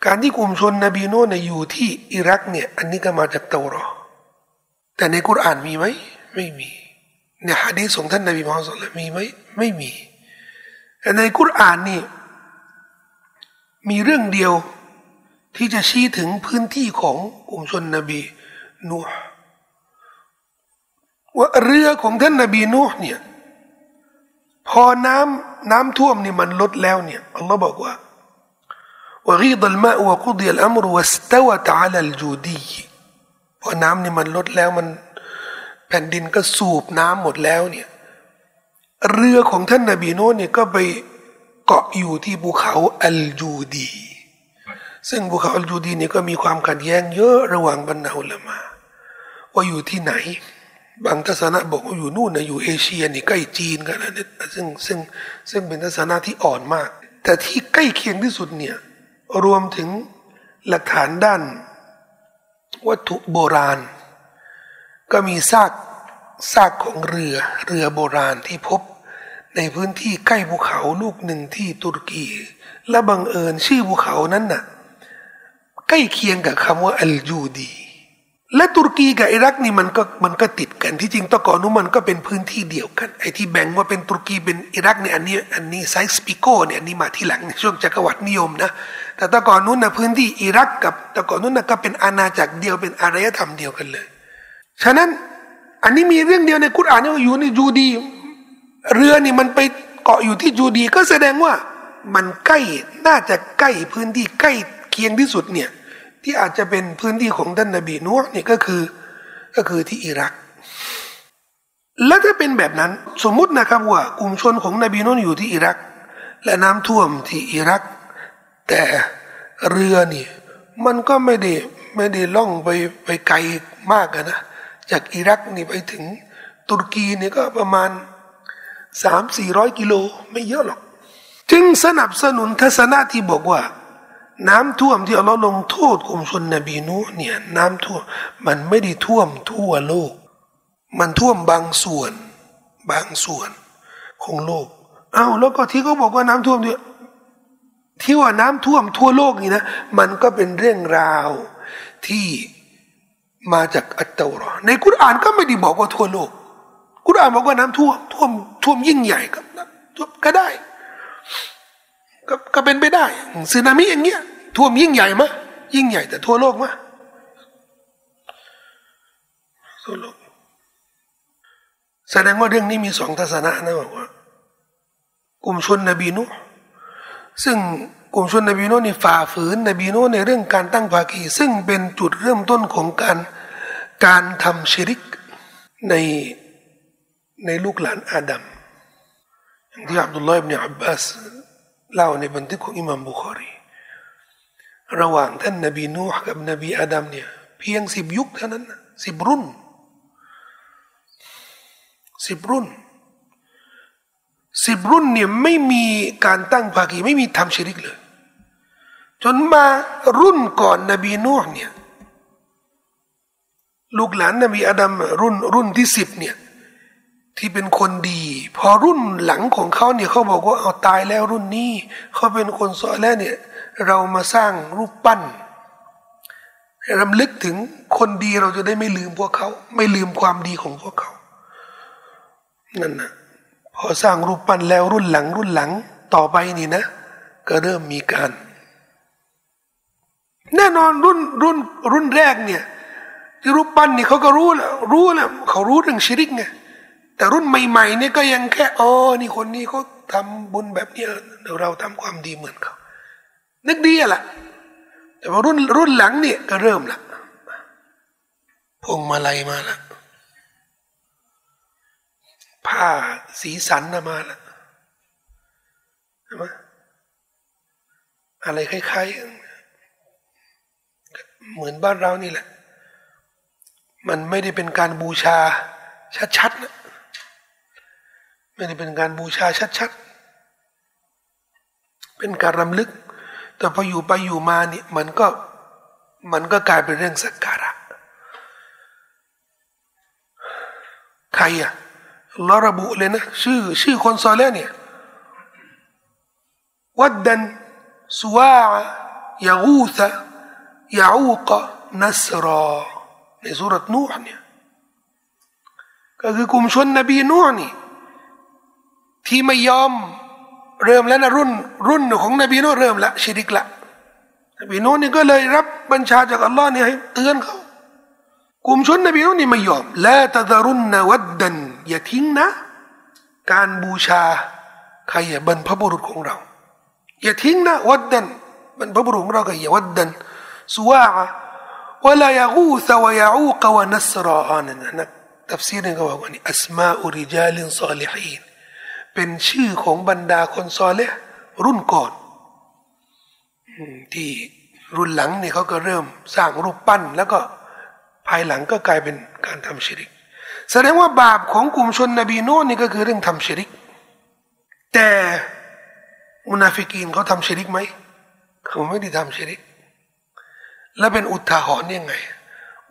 การที่กลุ่มชนนบีโน่นอยู่ที่อิรักเนี่ยอันนี้ก็มาจากเตารอแต่ในกุรอานมีไหมไม่มีในฮะดีษของท่านนบีมุฮัมมัดมีไหมไม่มีแต่ในกุรอานนี่มีเรื่องเดียวที่จะชี้ถึงพื้นที่ของกลุ่มชนนบีนูห์ ว่าเรือของท่านนบีนูห์เนี่ยพอน้ำน้ำท่วมนี่มันลดแล้วเนี่ยอัลลอฮ์บอกว่า وغيض الماء وقضي الأمر واستوت على الجودي พอน้ำนี่มันลดแล้วมันแผ่นดินก็สูบน้ำหมดแล้วเนี่ยเรือของท่านนบีโนเนี่ยก็ไปเกาะอยู่ที่ภูเขาอัลจูดี ซึ่งภูเขาอัลจูดีนี่ก็มีความขัดแย้งเยอะระหว่างบรรดาอุลามาว่าอยู่ที่ไหน บางทัศนะบอกว่าอยู่นู่นนะอยู่เอเชียนี่ใกล้จีนกันนะซึ่งซึ่งซึ่งเป็นทัศนะที่อ่อนมาก แต่ที่ใกล้เคียงที่สุดเนี่ยรวมถึงหลักฐานด้าน วัตถุโบราณ ก็มีซากซากของเรือเรือโบราณที่พบ ในพื้นที่ใกล้ภูเขาลูกหนึ่งที่ตุรกี และบังเอิญชื่อภูเขานั้นน่ะใกล้เคียงกับคำว่าอัลจูดี และตุรกีกับอิรักนี่มันก็มันก็ติดกันที่จริงตะก่อนนู้นมันก็เป็นพื้นที่เดียวกันไอ้ที่แบ่งว่าเป็นตุรกีเป็นอิรักเนี่ยอันนี้อันนี้ไซส์ปิโก้เนี่ยอันนี้มาที่หลังในช่วงจักรวรรดินิยมนะแต่ตะก่อนนู้นนะพื้นที่อิรักกับตะก่อนนู้นนะก็เป็นอาณาจักรเดียวเป็นอารยธรรมเดียวกันเลยฉะนั้นอันนี้มีเรื่องเดียวในคุรานนี่อยู่ในจูดี เรือนี่มันไปเกาะอยู่ที่จูดี ก็แสดงว่ามันใกล้น่าจะใกล้พื้นที่ใกล้เคียงที่สุดเนี่ย ที่อาจจะเป็นพื้นที่ของท่านนบีนัวนี่ก็คือก็คือที่อิรัก และถ้าเป็นแบบนั้นสมมุตินะครับว่ากลุ่มชนของนบีนัวอยู่ที่อิรัก และน้ำท่วมที่อิรัก แต่เรือนี่มันก็ไม่ได้ไม่ได้ล่องไปไปไกลมากนะจากอิรักนี่ไปถึงตุรกีนี่ก็ประมาณสามสี่ร้อยกิโลไม่เยอะหรอก จึงสนับสนุนทัศนะที่บอกว่า น้ำท่วมที่อัลลอฮ์ลงโทษกลุ่มชนนบีนูเนี่ยน้ำท่วมมันไม่ได้ท่วมทั่วโลก มันท่วมบางส่วน บางส่วนของโลกเอา้าแล้วก็ที่เขาบอกว่าน้ำท่วมเนี่ยที่ว่าน้ำท่วมทั่วโลกนี่นะ มันก็เป็นเรื่องราวที่มาจากอัตตารอในคุรานก็ไม่ได้บอกว่าทั่วโลก กุรอานบอกว่าน้ำท่วมท่วมท่วมยิ่งใหญ่ก็ก็ได้ ก็ก็เป็นไปได้สึนามิอย่างเงี้ยท่วมยิ่งใหญ่มะยิ่งใหญ่แต่ทั่วโลกมะทั่วโลกแสดงว่าเรื่องนี้มีสองทัศนะนะบอกว่ากลุ่มชนนบีนุซึ่งกลุ่มชนนบีนุนี่ฝ่าฝืนนบีนุในเรื่องการตั้งภาคี ซึ่งเป็นจุดเริ่มต้นของการการทำชิริกในในลูกหลานอาดัมอย่างที่อับดุลลอฮ์อิบเนอับบาส เล่าในบันทึกของอิมามบุคอรี ระหว่างท่านนบีนูห์กับนบีอาดัมเนี่ยเพียงสิบยุคเท่านั้นสิบรุ่นสิบรุ่นสิบรุ่นเนี่ยไม่มีการตั้งภาคีไม่มีทำชริกเลย จนมารุ่นก่อนนบีนูห์เนี่ยลูกหลานนบีอาดัมรุ่นรุ่นที่สิบเนี่ย ที่เป็นคนดี พอรุ่นหลังของเขาเนี่ยเขาบอกว่าเอาตายแล้วรุ่นนี้เขาเป็นคนสอนแล้วเนี่ยเรามาสร้างรูปปั้นรำลึกถึงคนดีเราจะได้ไม่ลืมพวกเขา ไม่ลืมความดีของพวกเขา นั่นนะพอสร้างรูปปั้นแล้วรุ่นหลังรุ่นหลังต่อไปนี่นะ ก็เริ่มมีการ แน่นอนรุ่นรุ่นรุ่นแรกเนี่ยที่รูปปั้นนี่เขาก็รู้แล้วรู้แล้วเขารู้เรื่องชิริกไง แต่รุ่นใหม่ๆเนี่ยก็ยังแค่อ๋อนี่คนนี้เขาทำบุญแบบนี้เดี๋ยวเราทำความดีเหมือนเขานึกดีอะละแต่ว่ารุ่นรุ่นหลังเนี่ยก็เริ่มละพวงมาลัยมาละผ้าสีสันมาละใช่ไหมอะไรคล้ายๆ เหมือนบ้านเรานี่แหละ มันไม่ได้เป็นการบูชาชัดๆนะ ไม่ได้เป็นการบูชาชัดๆ เป็นการรำลึก แต่พออยู่ไปอยู่มาเนี่ยมันก็มันก็กลายเป็นเรื่องสักการะ ใครอะลอระบุเลยนะ ชื่อ ชื่อคนซอลเนี่ยวัดดันสวายาอูซะยาอูกะนัสรอในสุรษนูห์เนี่ยก็คือกลุ่มชนนบีนูห์นี่ ที่ไม่ยอมเริ่มแล้วนะรุ่น รุ่นของนบีโนเริ่มละชิริกละนบีโนนี่ก็เลยรับบัญชาจากอัลลอฮ์เนี่ยให้เตือนเขากลุ่มชนนบีโนนี่ไม่ยอมละตะดรุนนวัดดันอย่าทิ้งนะ การบูชาใครบรรพบุรุษของเรา อย่าทิ้งนะวัดดันบรรพบุรุษของเราก็อย่าวัดดันสวาวลายากูสวยาอูกวนัสรอานนะตัฟซีรนี่ก็บอกว่านี่อัสมาอุริจาลินซาลิฮีน เป็นชื่อของบรรดาคนซอเลรุ่นก่อน ที่รุ่นหลังเนี่ยเขาก็เริ่มสร้างรูปปั้น แล้วก็ภายหลังก็กลายเป็นการทำชิริก แสดงว่าบาปของกลุ่มชนนบีโน่นนี่ก็คือเรื่องทำชิริก แต่มุนาฟิกีนเขาทำชิริกไหมเขาไม่ได้ทำชิริก และเป็นอุทาหรณ์ยังไง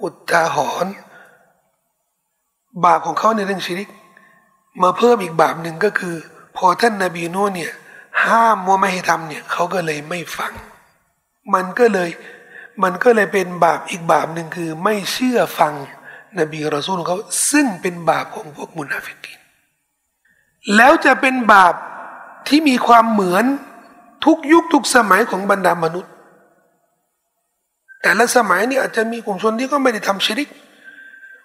อุทาหรณ์บาปของเขาในเรื่องชิริก มาเพิ่มอีกบาปหนึ่งก็คือ พอท่านนาบีโน่นเนี่ย ห้ามว่าไม่ให้ทำเนี่ยเขาก็เลยไม่ฟัง มันก็เลย มันก็เลยเป็นบาปอีกบาปหนึ่งคือ ไม่เชื่อฟังนบีรอซูลเขาซึ่งเป็นบาปของพวกมุนาฟิกิน แล้วจะเป็นบาปที่มีความเหมือนทุกยุคทุกสมัยของบรรดามนุษย์ แต่ละสมัยนี่อาจจะมีกลุ่มชนที่ก็ไม่ได้ทำชิริก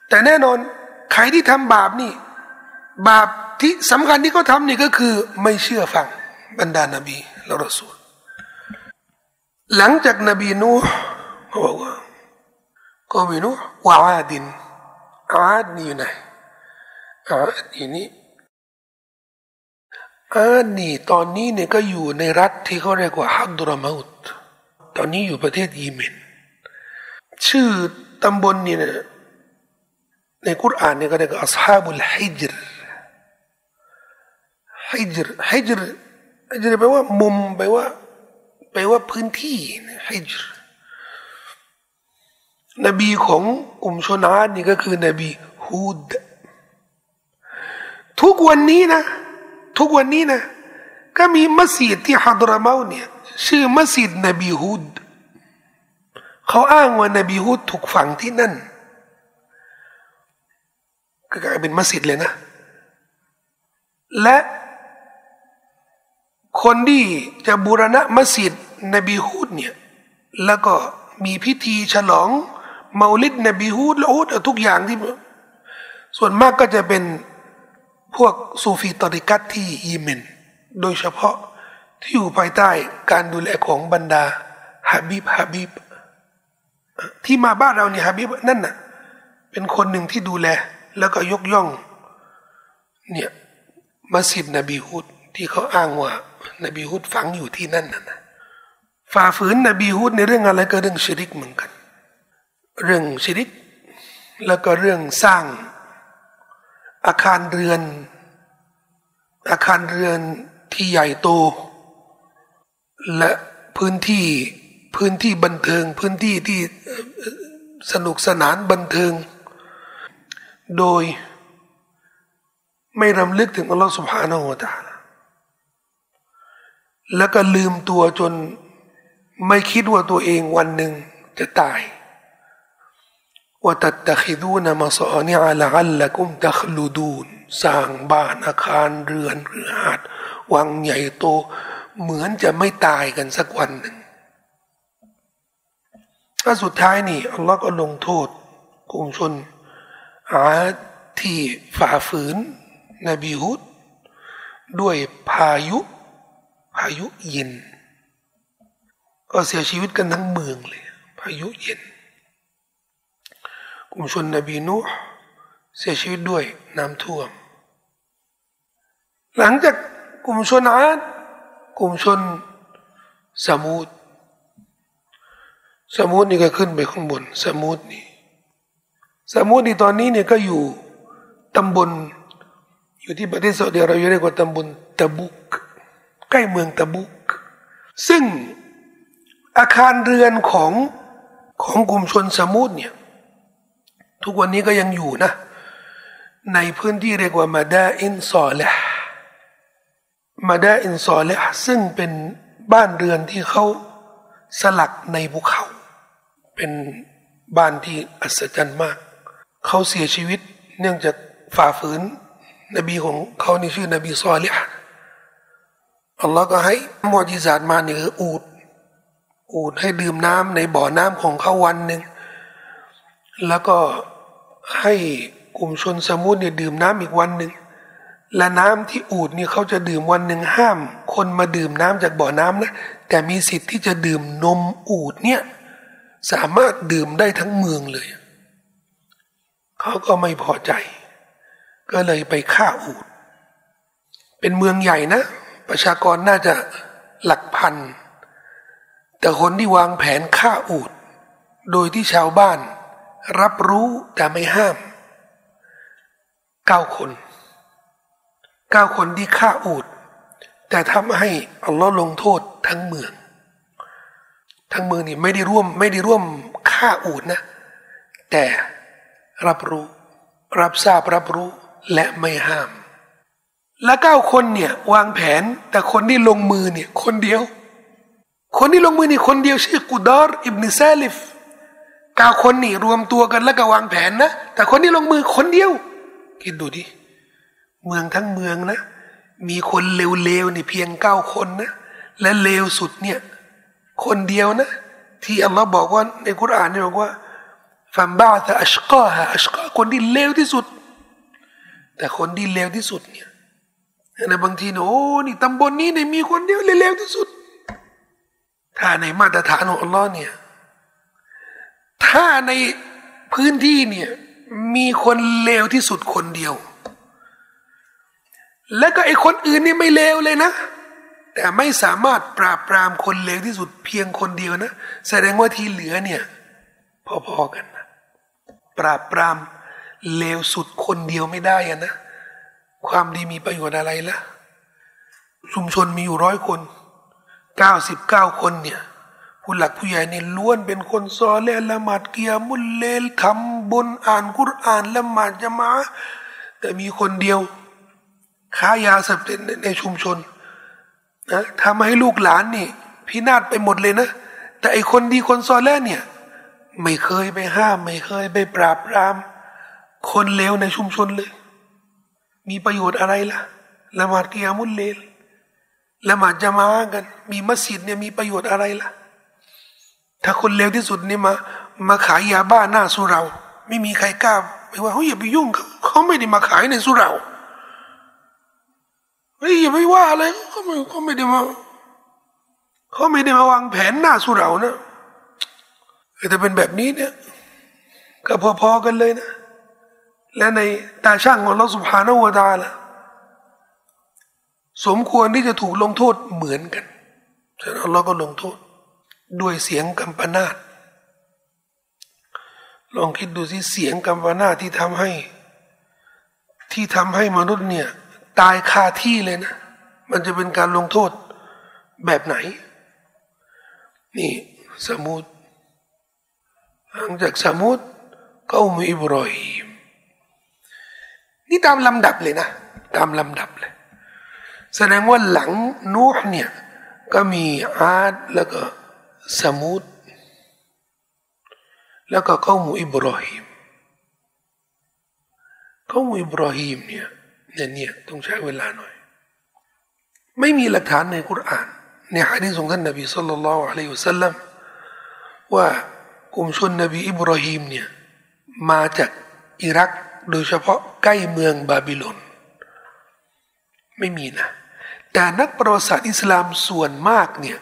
แต่แน่นอนใครที่ทำบาปนี่ บาปที่สำคัญที่เขาทำนี่ก็คือ ไม่เชื่อฟังบรรดานาบีและรอซูลหลังจากนบีนูเขาบอกว่าก็มีนูวาอาดินอาดนี่อยู่ไหนอาดอยู่นี่อาดนี่ตอนนี้เนี่ยก็อยู่ในรัฐที่เขาเรียกว่าฮัดดุรามาอุตตอนนี้อยู่ประเทศยีเมน ชื่อตำบลนี่เนี่ยในคุรานเนี่ยก็เรียกว่าอัศฮาบุลฮิจร ฮิจรฮิจรฮิจรแปลว่ามุมแปลว่าแปลว่าพื้นที่ฮิจรนบีของกลุ่มชนาดนี่ก็คือนบีฮูดทุกวันนี้นะ ทุกวันนี้นะ ก็มีมัสยิดที่ฮัดรามาเนี่ยชื่อมัสยิดนบีฮูดเขาอ้างว่านบีฮูดถูกฝังที่นั่น ก็กลายเป็นมัสยิดเลยนะ และ คนที่จะบูรณะมัสยิดนบีฮูดเนี่ยแล้วก็มีพิธีฉลองมาลิดนบีฮูดและอูดทุกอย่างที่ ส่วนมากก็จะเป็นพวกซูฟีตอริกัตที่ยีเมน โดยเฉพาะที่อยู่ภายใต้การดูแลของบรรดาฮาบิบฮาบิบที่มาบ้านเราเนี่ยฮาบิบนั่นน่ะเป็นคนหนึ่งที่ดูแล แล้วก็ยกย่อง เนี่ยมัสยิดนบีฮูดที่เขาอ้างว่า นบีฮูดฝังอยู่ที่นั่นนะฝ่าฝืนนบีฮูดในเรื่องอะไรก็เรื่องชิริกเหมือนกัน เรื่องชีริก แล้วก็เรื่องสร้าง อาคารเรือน อาคารเรือนที่ใหญ่โต และพื้นที่พื้นที่บันเทิง พื้นที่ที่สนุกสนานบันเทิง โดยไม่รำลึกถึงอัลลอฮฺสุบฮานาหัวตา แล้วก็ลืมตัวจนไม่คิดว่าตัวเองวันหนึ่งจะตายว่าตัดตะคิดูนมาสอนิอาละอัลละกุมตะคลูดูนสร้างบ้านอาคารเรือนหรือหาดวังใหญ่โต เหมือนจะไม่ตายกันสักวันหนึ่งถ้าสุดท้ายนี่อัลลอฮ์ก็ลงโทษกลุ่มชนอาที่ฝ่าฝืนนบีฮุดด้วยพายุ พายุเย็น ก็เสียชีวิตกันทั้งเมืองเลย พายุเย็นกลุ่มชนนบีนูเสียชีวิตด้วยน้ำท่วม หลังจากกลุ่มชนอาดกลุ่มชนสมุดสมุดนี่ก็ขึ้นไปข้างบนสมุดนี่สมุดนี่ตอนนี้เนี่ยก็อยู่ตำบลอยู่ที่ประเทศซาอุดิอาระเบียเรียกว่าตำบลตะบุก ใกล้เมืองตะบุก ซึ่งอาคารเรือนของของกลุ่มชนสมุดเนี่ยทุกวันนี้ก็ยังอยู่นะ ในพื้นที่เรียกว่ามาดาอินซอเลห์มาดาอินซอเลห์ซึ่งเป็นบ้านเรือนที่เขาสลักในภูเขา เป็นบ้านที่อัศจรรย์มาก เขาเสียชีวิตเนื่องจากฝ่าฝืน นบีของเขานี่ชื่อนบีซอเลห์ อัลลอฮ์ก็ให้มอจิซาตมาเนี่ยคืออูด อูดให้ดื่มน้ำในบ่อน้ำของเขาวันหนึ่ง แล้วก็ให้กลุ่มชนสมุทรเนี่ยดื่มน้ำอีกวันหนึ่ง และน้ำที่อูดเนี่ยเขาจะดื่มวันหนึ่งห้าม คนมาดื่มน้ำจากบ่อน้ำนะ แต่มีสิทธิ์ที่จะดื่มนมอูดเนี่ยสามารถดื่มได้ทั้งเมืองเลย เขาก็ไม่พอใจ ก็เลยไปฆ่าอูด เป็นเมืองใหญ่นะ ประชากรน่าจะหลักพัน แต่คนที่วางแผนฆ่าอูด โดยที่ชาวบ้านรับรู้แต่ไม่ห้ามเก้าคนเก้าคนที่ฆ่าอูด แต่ทำให้อัลลอฮ์ลงโทษทั้งเมือง ทั้งเมืองนี่ไม่ได้ร่วมไม่ได้ร่วมฆ่าอูดนะ แต่รับรู้ รับทราบรับรู้และไม่ห้าม และเก้าคนเนี่ย วางแผนแต่คนที่ลงมือเนี่ย คนเดียว คนที่ลงมือนี่คนเดียวชื่อกุดอร์อิบนิซาลิฟเก้าคนนี่รวมตัวกันแล้วก็วางแผนนะแต่คนที่ลงมือคนเดียว คิดดูดิเมืองทั้งเมืองนะ มีคนเลวๆนี่เพียงเก้าคนนะและเลวสุดเนี่ย คนเดียวนะ ที่อัลลอฮ์บอกว่าในคุรานนี่บอกว่าฟัมบ้าแต่อัชกาฮะอัชกาคนที่เลวที่สุด แต่คนที่เลวที่สุดเนี่ย ในบางทีโอ้นี่ตำบลนี้เนี่ยมีคนเดียวเลวที่สุด ถ้าในมาตรฐานของอัลลอฮ์เนี่ย ถ้าในพื้นที่เนี่ย มีคนเลวที่สุดคนเดียว แล้วก็ไอ้คนอื่นนี่ไม่เลวเลยนะ แต่ไม่สามารถปราบปรามคนเลวที่สุดเพียงคนเดียวนะ แสดงว่าที่เหลือเนี่ยพอๆกันนะปราบปรามเลวสุดคนเดียวไม่ได้อะนะ ความดีมีประโยชน์อะไรละชุมชนมีอยู่ร้อยคนเก้าสิบเก้าคนเนี่ยผู้หลักผู้ใหญ่เนี่ยล้วนเป็นคนซอเลละหมาดเกียมุลเลลทำบุญอ่านกุรอานละหมาดจะมาแต่มีคนเดียวค้ายาเสพติดในชุมชนนะทำให้ลูกหลานนี่ พินาศไปหมดเลยนะ แต่ไอคนดีคนซอแลเนี่ย ไม่เคยไปห้าม ไม่เคยไปปราบปราม คนเลวในชุมชนเลย มีประโยชน์อะไรล่ะละหมาดกิยามุลเลลละหมาดจะมากัน มีมัสยิดเนี่ยมีประโยชน์อะไรล่ะ ถ้าคนเลวที่สุดเนี่ยมา มาขายยาบ้าหน้าสุเรา ไม่มีใครกล้าไม่ว่าเขาอย่าไปยุ่งเขาไม่ได้มาขายในสุเราเฮ้ยอย่าไปว่าอะไรเขาไม่เขาไม่ได้มาเขาไม่ได้มาวางแผนหน้าสุเรานะแต่เป็นแบบนี้เนี่ยก็พอๆกันเลยนะ และในตาช่างของเราสุภานวตาละสมควรที่จะถูกลงโทษเหมือนกันฉะนั้นเราก็ลงโทษ ด้วยเสียงกัมปนาตลองคิดดูสิเสียงกัมปนาตที่ทำให้ ที่ทำให้มนุษย์เนี่ยตายคาที่เลยนะ มันจะเป็นการลงโทษแบบไหน นี่สมุดหลังจากสมุดก็อุมอิบรอฮิม นี่ตามลำดับเลยนะ ตามลำดับเลย แสดงว่าหลังนูห์เนี่ย ก็มีอาดแล้วก็สมุดแล้วก็ข้ามูอิบรอฮิมข้ามูอิบรอฮิมเนี่ยเนี่ยเนี่ยต้องใช้เวลาหน่อย ไม่มีหลักฐานในคุรานในฮะดีษของท่านนบี صلى الله عليه وسلم ว่ากลุ่มชนนบีอิบราฮิมเนี่ยมาจากอิรัก โดยเฉพาะใกล้เมืองบาบิโลนไม่มีนะ แต่นักประวัติศาสตร์อิสลามส่วนมากเนี่ย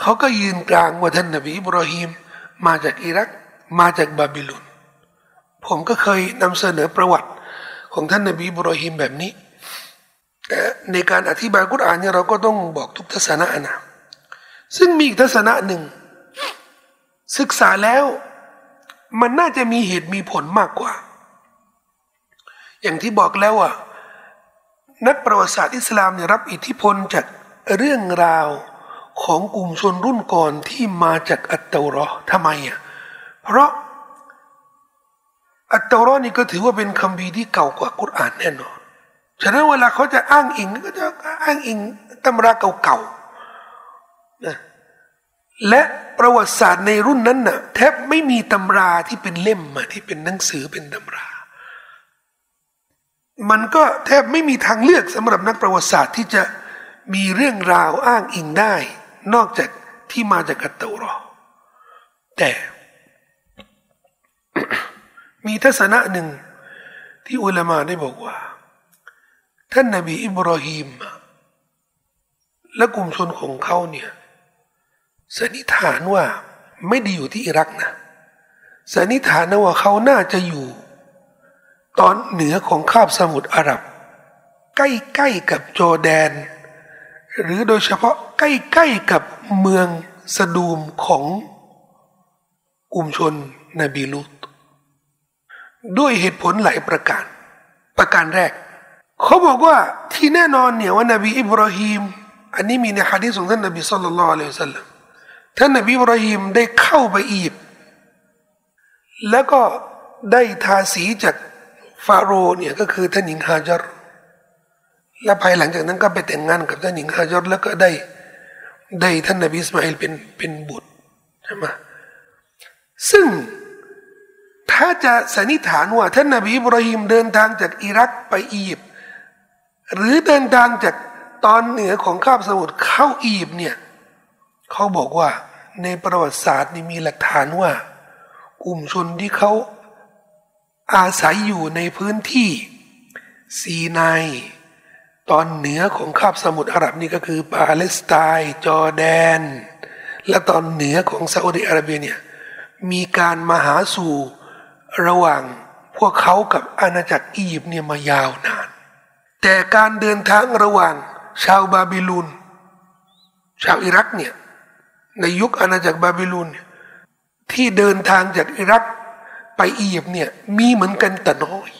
เขาก็ยืนกรานว่าท่านนบีอิบราฮิมมาจากอิรักมาจากบาบิโลนผมก็เคยนำเสนอประวัติของท่านนบีอิบรอฮิมแบบนี้แต่ในการอธิบายกุรอานเนี่ยเราก็ต้องบอกทุกทัศนะนะซึ่งมีอีกทัศนะหนึ่ง ศึกษาแล้ว มันน่าจะมีเหตุมีผลมากกว่า อย่างที่บอกแล้วว่านักประวัติศาสตร์อิสลามเนี่ยรับอิทธิพลจากเรื่องราวของกลุ่มชนรุ่นก่อนที่มาจากอัตตรอทำไมอะเพราะอัตตรอนี่ก็ถือว่าเป็นคำพีที่เก่ากว่ากุรอานแน่นอนฉะนั้นเวลาเขาจะอ้างอิงก็จะอ้างอิงตำราเก่าๆนะและประวัติศาสตร์ในรุ่นนั้นน่ะแทบไม่มีตำราที่เป็นเล่มมาที่เป็นหนังสือเป็นตำรา มันก็แทบไม่มีทางเลือกสำหรับนักประวัติศาสตร์ที่จะมีเรื่องราวอ้างอิงได้ นอกจากที่มาจากอัตตรอแต่มีทัศนะหนึ่งที่อุลามาได้บอกว่า ท่านนบีอิบราฮิมและกลุ่มชนของเขาเนี่ยสันนิษฐานว่าไม่ได้อยู่ที่อิรักนะสันนิษฐานนะว่าเขาน่าจะอยู่ ตอนเหนือของคาบสมุทรอาหรับ ใกล้ๆกับจอแดน หรือโดยเฉพาะใกล้ๆกับเมืองสะดูมของกลุ่มชนนบีลูตด้วยเหตุผลหลายประการ ประการแรก เขาบอกว่าที่แน่นอนเนี่ยว่านบีอิบราฮิมอันนี้มีในฮะดีษของท่านนบีสุลต่านละอัลลอฮฺสัลลัมท่านนบีอิบราฮิมได้เข้าไปอียิปต์แล้วก็ได้ทาสีจาก ฟาโรห์เนี่ยก็คือท่านหญิงฮาจารและภายหลังจากนั้นก็ไปแต่งงานกับท่านหญิงฮาจารแล้วก็ได้ได้ท่านนบีอิสมาอิลเป็นเป็นบุตรใช่ไหมซึ่งถ้าจะสันนิษฐานว่าท่านนบีอิบราฮิมเดินทางจากอิรักไปอียิปต์หรือเดินทางจากตอนเหนือของคาบสมุทรเข้าอียิปต์เนี่ยเขาบอกว่าในประวัติศาสตร์นี่มีหลักฐานว่า กลุ่มชนที่เขา อาศัยอยู่ในพื้นที่ซีนายตอนเหนือของคาบสมุทรอาหรับนี่ก็คือปาเลสไตน์จอร์แดน และตอนเหนือของซาอุดิอาระเบียเนี่ยมีการมาหาสู่ระหว่างพวกเขากับอาณาจักรอียิปต์เนี่ยมายาวนาน แต่การเดินทางระหว่างชาวบาบิลูนชาวอิรักเนี่ยในยุคอาณาจักรบาบิลูนที่เดินทางจากอิรัก ไปอียิปต์เนี่ยมีเหมือนกันแต่น้อย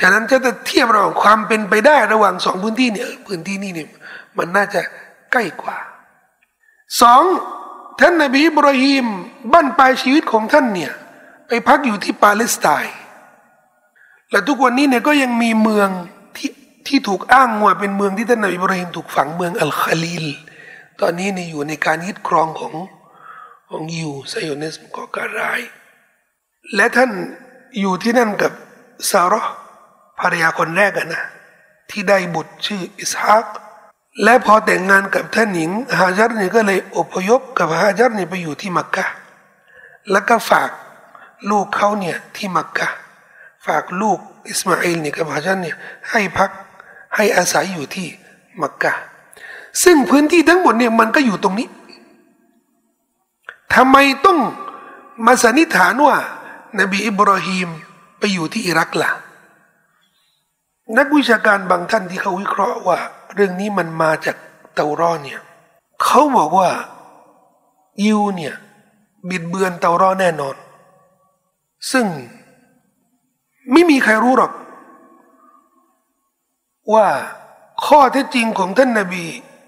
ฉะนั้นถ้าจะเทียบระหว่างความเป็นไปได้ระหว่างสองพื้นที่เนี่ยพื้นที่นี้เนี่ยมันน่าจะใกล้กว่าสองท่านนบีอิบราฮิมบั้นปลายชีวิตของท่านเนี่ยไปพักอยู่ที่ปาเลสไตน์และทุกวันนี้เนี่ยก็ยังมีเมืองที่ที่ถูกอ้างว่าเป็นเมืองที่ท่านนบีอิบราฮิมถูกฝังเมืองอัลคาลีลตอนนี้เนี่ยอยู่ในการยึดครองของของยิวไซโอนิสก่อการร้าย และท่านอยู่ที่นั่นกับซาร์ภรรยาคนแรกนะ ที่ได้บุตรชื่ออิสฮากและพอแต่งงานกับท่านหญิงฮาจัรเนี่ยก็เลยอพยพกับฮาจัรเนี่ยไปอยู่ที่มักกะแล้วก็ฝากลูกเขาเนี่ยที่มักกะฝากลูกอิสมาอิลเนี่ยกับฮาจัรเนี่ยให้พักให้อาศัยอยู่ที่มักกะซึ่งพื้นที่ทั้งหมดเนี่ยมันก็อยู่ตรงนี้ทำไมต้องมาสันนิษฐานว่า นบีอิบราฮิมไปอยู่ที่อิรักล่ะ นักวิชาการบางท่านที่เขาวิเคราะห์ว่า เรื่องนี้มันมาจากเตารอเนี่ยเขาบอกว่ายิวเนี่ยบิดเบือนเตารอแน่นอน ซึ่งไม่มีใครรู้หรอก ว่าข้อเท็จจริงของท่านนาบี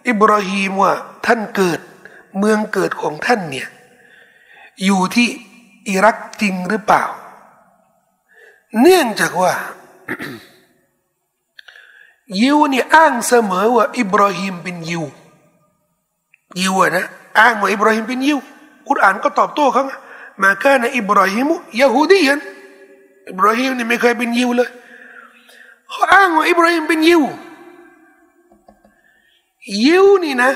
อิบราฮิมว่าท่านเกิดเมืองเกิดของท่านเนี่ยอยู่ที่ อิรักจริงหรือเปล่า เนื่องจากว่า ยิวเนี่ยอ้างเสมอว่า อิบราฮิมเป็นยิว ยิวนะอ้างว่าอิบราฮิมเป็นยิวกุรอานก็ตอบโต้เขามาแค่ในอิบราฮิมุยาฮูดียันอิบราฮิมนี่ไม่เคยเป็นยิวเลยเขาอ้างว่าอิบราฮิมเป็นยิวยิวนี่นะ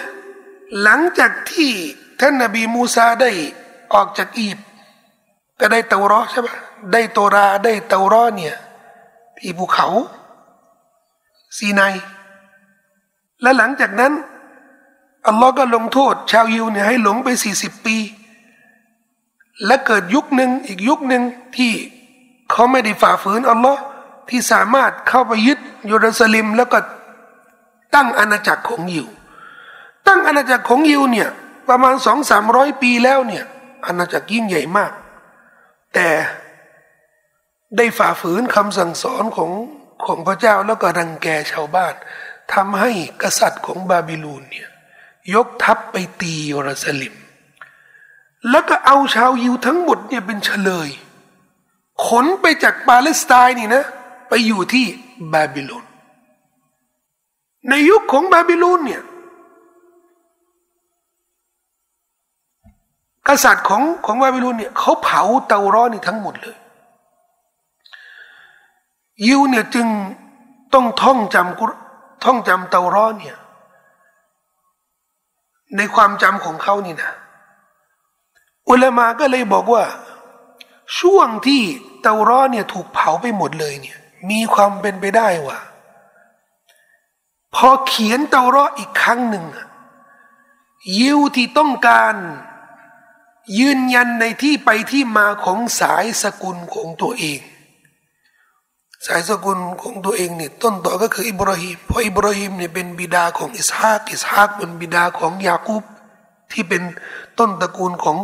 หลังจากที่ท่านนบีมูซาได้ออกจากอีบ ก็ได้เตารอใช่ปะได้โตราได้เตารอเนี่ย ที่ภูเขาซีไนและหลังจากนั้นอัลลอฮ์ก็ลงโทษ ชาวยิวเนี่ยให้หลงไปสี่สิบปี และเกิดยุคหนึ่งอีกยุคหนึ่งที่เขาไม่ได้ฝ่าฝืนอัลลอฮ์ที่สามารถเข้าไปยึดยูรูซาเล็มแล้วก็ตั้งอาณาจักรของยิว ตั้งอาณาจักรของยิวเนี่ยประมาณสองสามร้อยปีแล้วเนี่ยอาณาจักรยิ่งใหญ่มาก แต่ได้ฝ่าฝืนคำสั่งสอนของของพระเจ้าแล้วก็รังแกชาวบ้านทำให้กษัตริย์ของบาบิลูนเนี่ยยกทัพไปตีเยรูซาเล็มแล้วก็เอาชาวยิวทั้งหมดเนี่ยเป็นเชลย ขนไปจากปาเลสไตน์นี่นะ ไปอยู่ที่บาบิโลนในยุคของบาบิโลนเนี่ย กษัตริย์ของของบาบิโลนเนี่ยเขาเผาเตาร้อนนี่ทั้งหมดเลย ยิวเนี่ยจึงต้องท่องจำกุท่องจำเตาร้อนเนี่ยในความจำของเขานี่นะอุลามาก็เลยบอกว่า ช่วงที่เตาร้อนเนี่ยถูกเผาไปหมดเลยเนี่ย มีความเป็นไปได้ว่าพอเขียนเตารออีกครั้งหนึ่งยิวที่ต้องการ ยืนยันในที่ไปที่มาของสายสกุลของตัวเอง สายสกุลของตัวเองเนี่ยต้นต่อก็คืออิบราฮิมเพราะอิบราฮิมเนี่ยเป็นบิดาของอิสฮากอิสฮากเป็นบิดาของยาคูบที่เป็นต้นตระกูลของ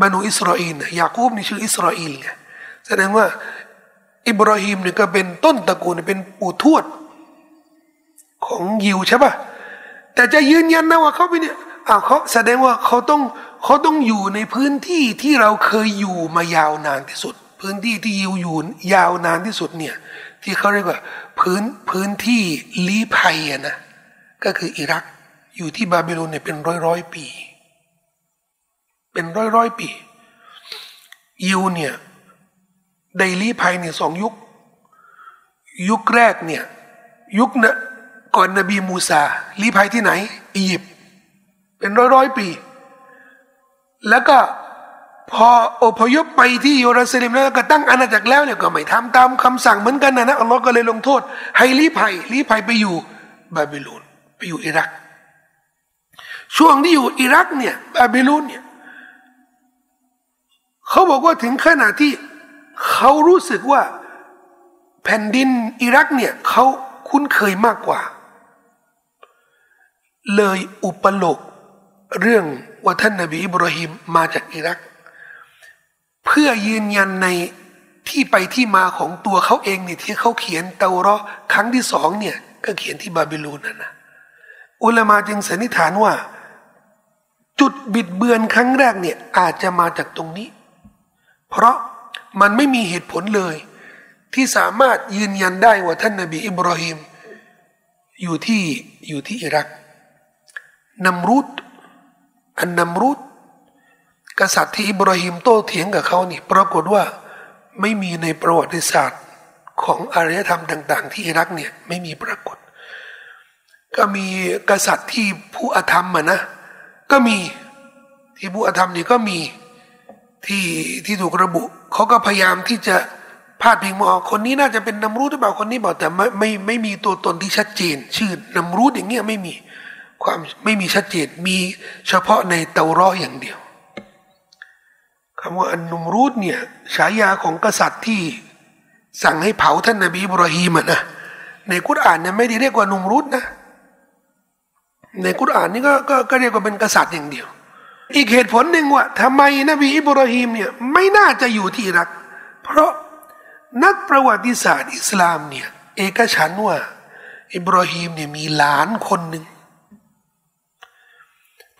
บรรดอิสราเอลยาคูบนี่ชื่ออิสราเอลไงแสดงว่าอิบราฮิมเนี่ยก็เป็นต้นตระกูลเป็นปู่ทวดของยิวใช่ปะแต่จะยืนยันนะว่าเขาเป็นเนี่ยอ้าวเขาแสดงว่าเขาต้อง เขาต้องอยู่ในพื้นที่ที่เราเคยอยู่มายาวนานที่สุด พื้นที่ที่ยิวอยู่ยาวนานที่สุดเนี่ยที่เขาเรียกว่าพื้นพื้นที่ลี้ภัยนะก็คืออิรักอยู่ที่บาบิโลนเนี่ยเป็นร้อยร้อยปี เป็นร้อยร้อยปี ยิวเนี่ยได้ลี้ภัยเนี่ยสองยุค ยุคแรกเนี่ยยุคนะก่อนนบีมูซาลี้ภัยที่ไหน อียิปต์เป็นร้อยร้อยปี แล้วก็พออพยพไปที่เยรูซาเล็มแล้วก็ตั้งอาณาจักรแล้วเนี่ยก็ไม่ทำตามคำสั่งเหมือนกันนะนะอัลลอฮ์ก็เลยลงโทษ ให้ลี้ภัยลี้ภัยไปอยู่บาบิโลนไปอยู่อิรัก ช่วงที่อยู่อิรักเนี่ยบาบิโลนเนี่ยเขาบอกว่าถึงขนาดที่เขารู้สึกว่าแผ่นดินอิรักเนี่ยเขาคุ้นเคยมากกว่า เลยอุปโลกเรื่อง ว่าท่านนบีอิบราฮิมมาจากอิรัก เพื่อยืนยันในที่ไปที่มาของตัวเขาเองเนี่ยที่เขาเขียนเตารอครั้งที่สองเนี่ยก็เขียนที่บาบิลูนนั่นนะอุลามาจึงสันนิษฐานว่า จุดบิดเบือนครั้งแรกเนี่ยอาจจะมาจากตรงนี้ เพราะมันไม่มีเหตุผลเลย ที่สามารถยืนยันได้ว่าท่านนบีอิบราฮิมอยู่ที่อยู่ที่อิรักนัมรุด อันนัมรุดกษัตริย์ที่อิบราฮิมโต้เถียงกับเขานี่ ปรากฏว่าไม่มีในประวัติศาสตร์ของอารยธรรมต่าง ๆ ที่อิรักเนี่ยไม่มีปรากฏ ก็มีกษัตริย์ที่ผู้อธรรมอะนะก็มีที่ผู้อธรรมนี่ก็มีที่ที่ถูกระบุเขาก็พยายามที่จะพาดพิงมาคนนี้น่าจะเป็นนำรูดหรือเปล่าคนนี้บอกแต่ไม่ไม่ไม่มีตัวตนที่ชัดเจน ชื่อนำรูดอย่างเงี้ยไม่มี ความไม่มีชัดเจนมีเฉพาะในเตารออย่างเดียวคำว่าอันนุมรูดเนี่ยฉายาของกษัตริย์ที่สั่งให้เผาท่านนบีอิบราฮิมนะในกุรอานเนี่ยไม่ได้เรียกว่านุมรูดนะ ในกุรอานนี่ก็ก็ก็เรียกว่าเป็นกษัตริย์อย่างเดียว อีกเหตุผลหนึ่งว่าทำไมนบีอิบราฮิมเนี่ยไม่น่าจะอยู่ที่อิรัก เพราะนักประวัติศาสตร์อิสลามเนี่ยเอกฉันว่า อิบราฮิมเนี่ยมีหลานคนหนึ่ง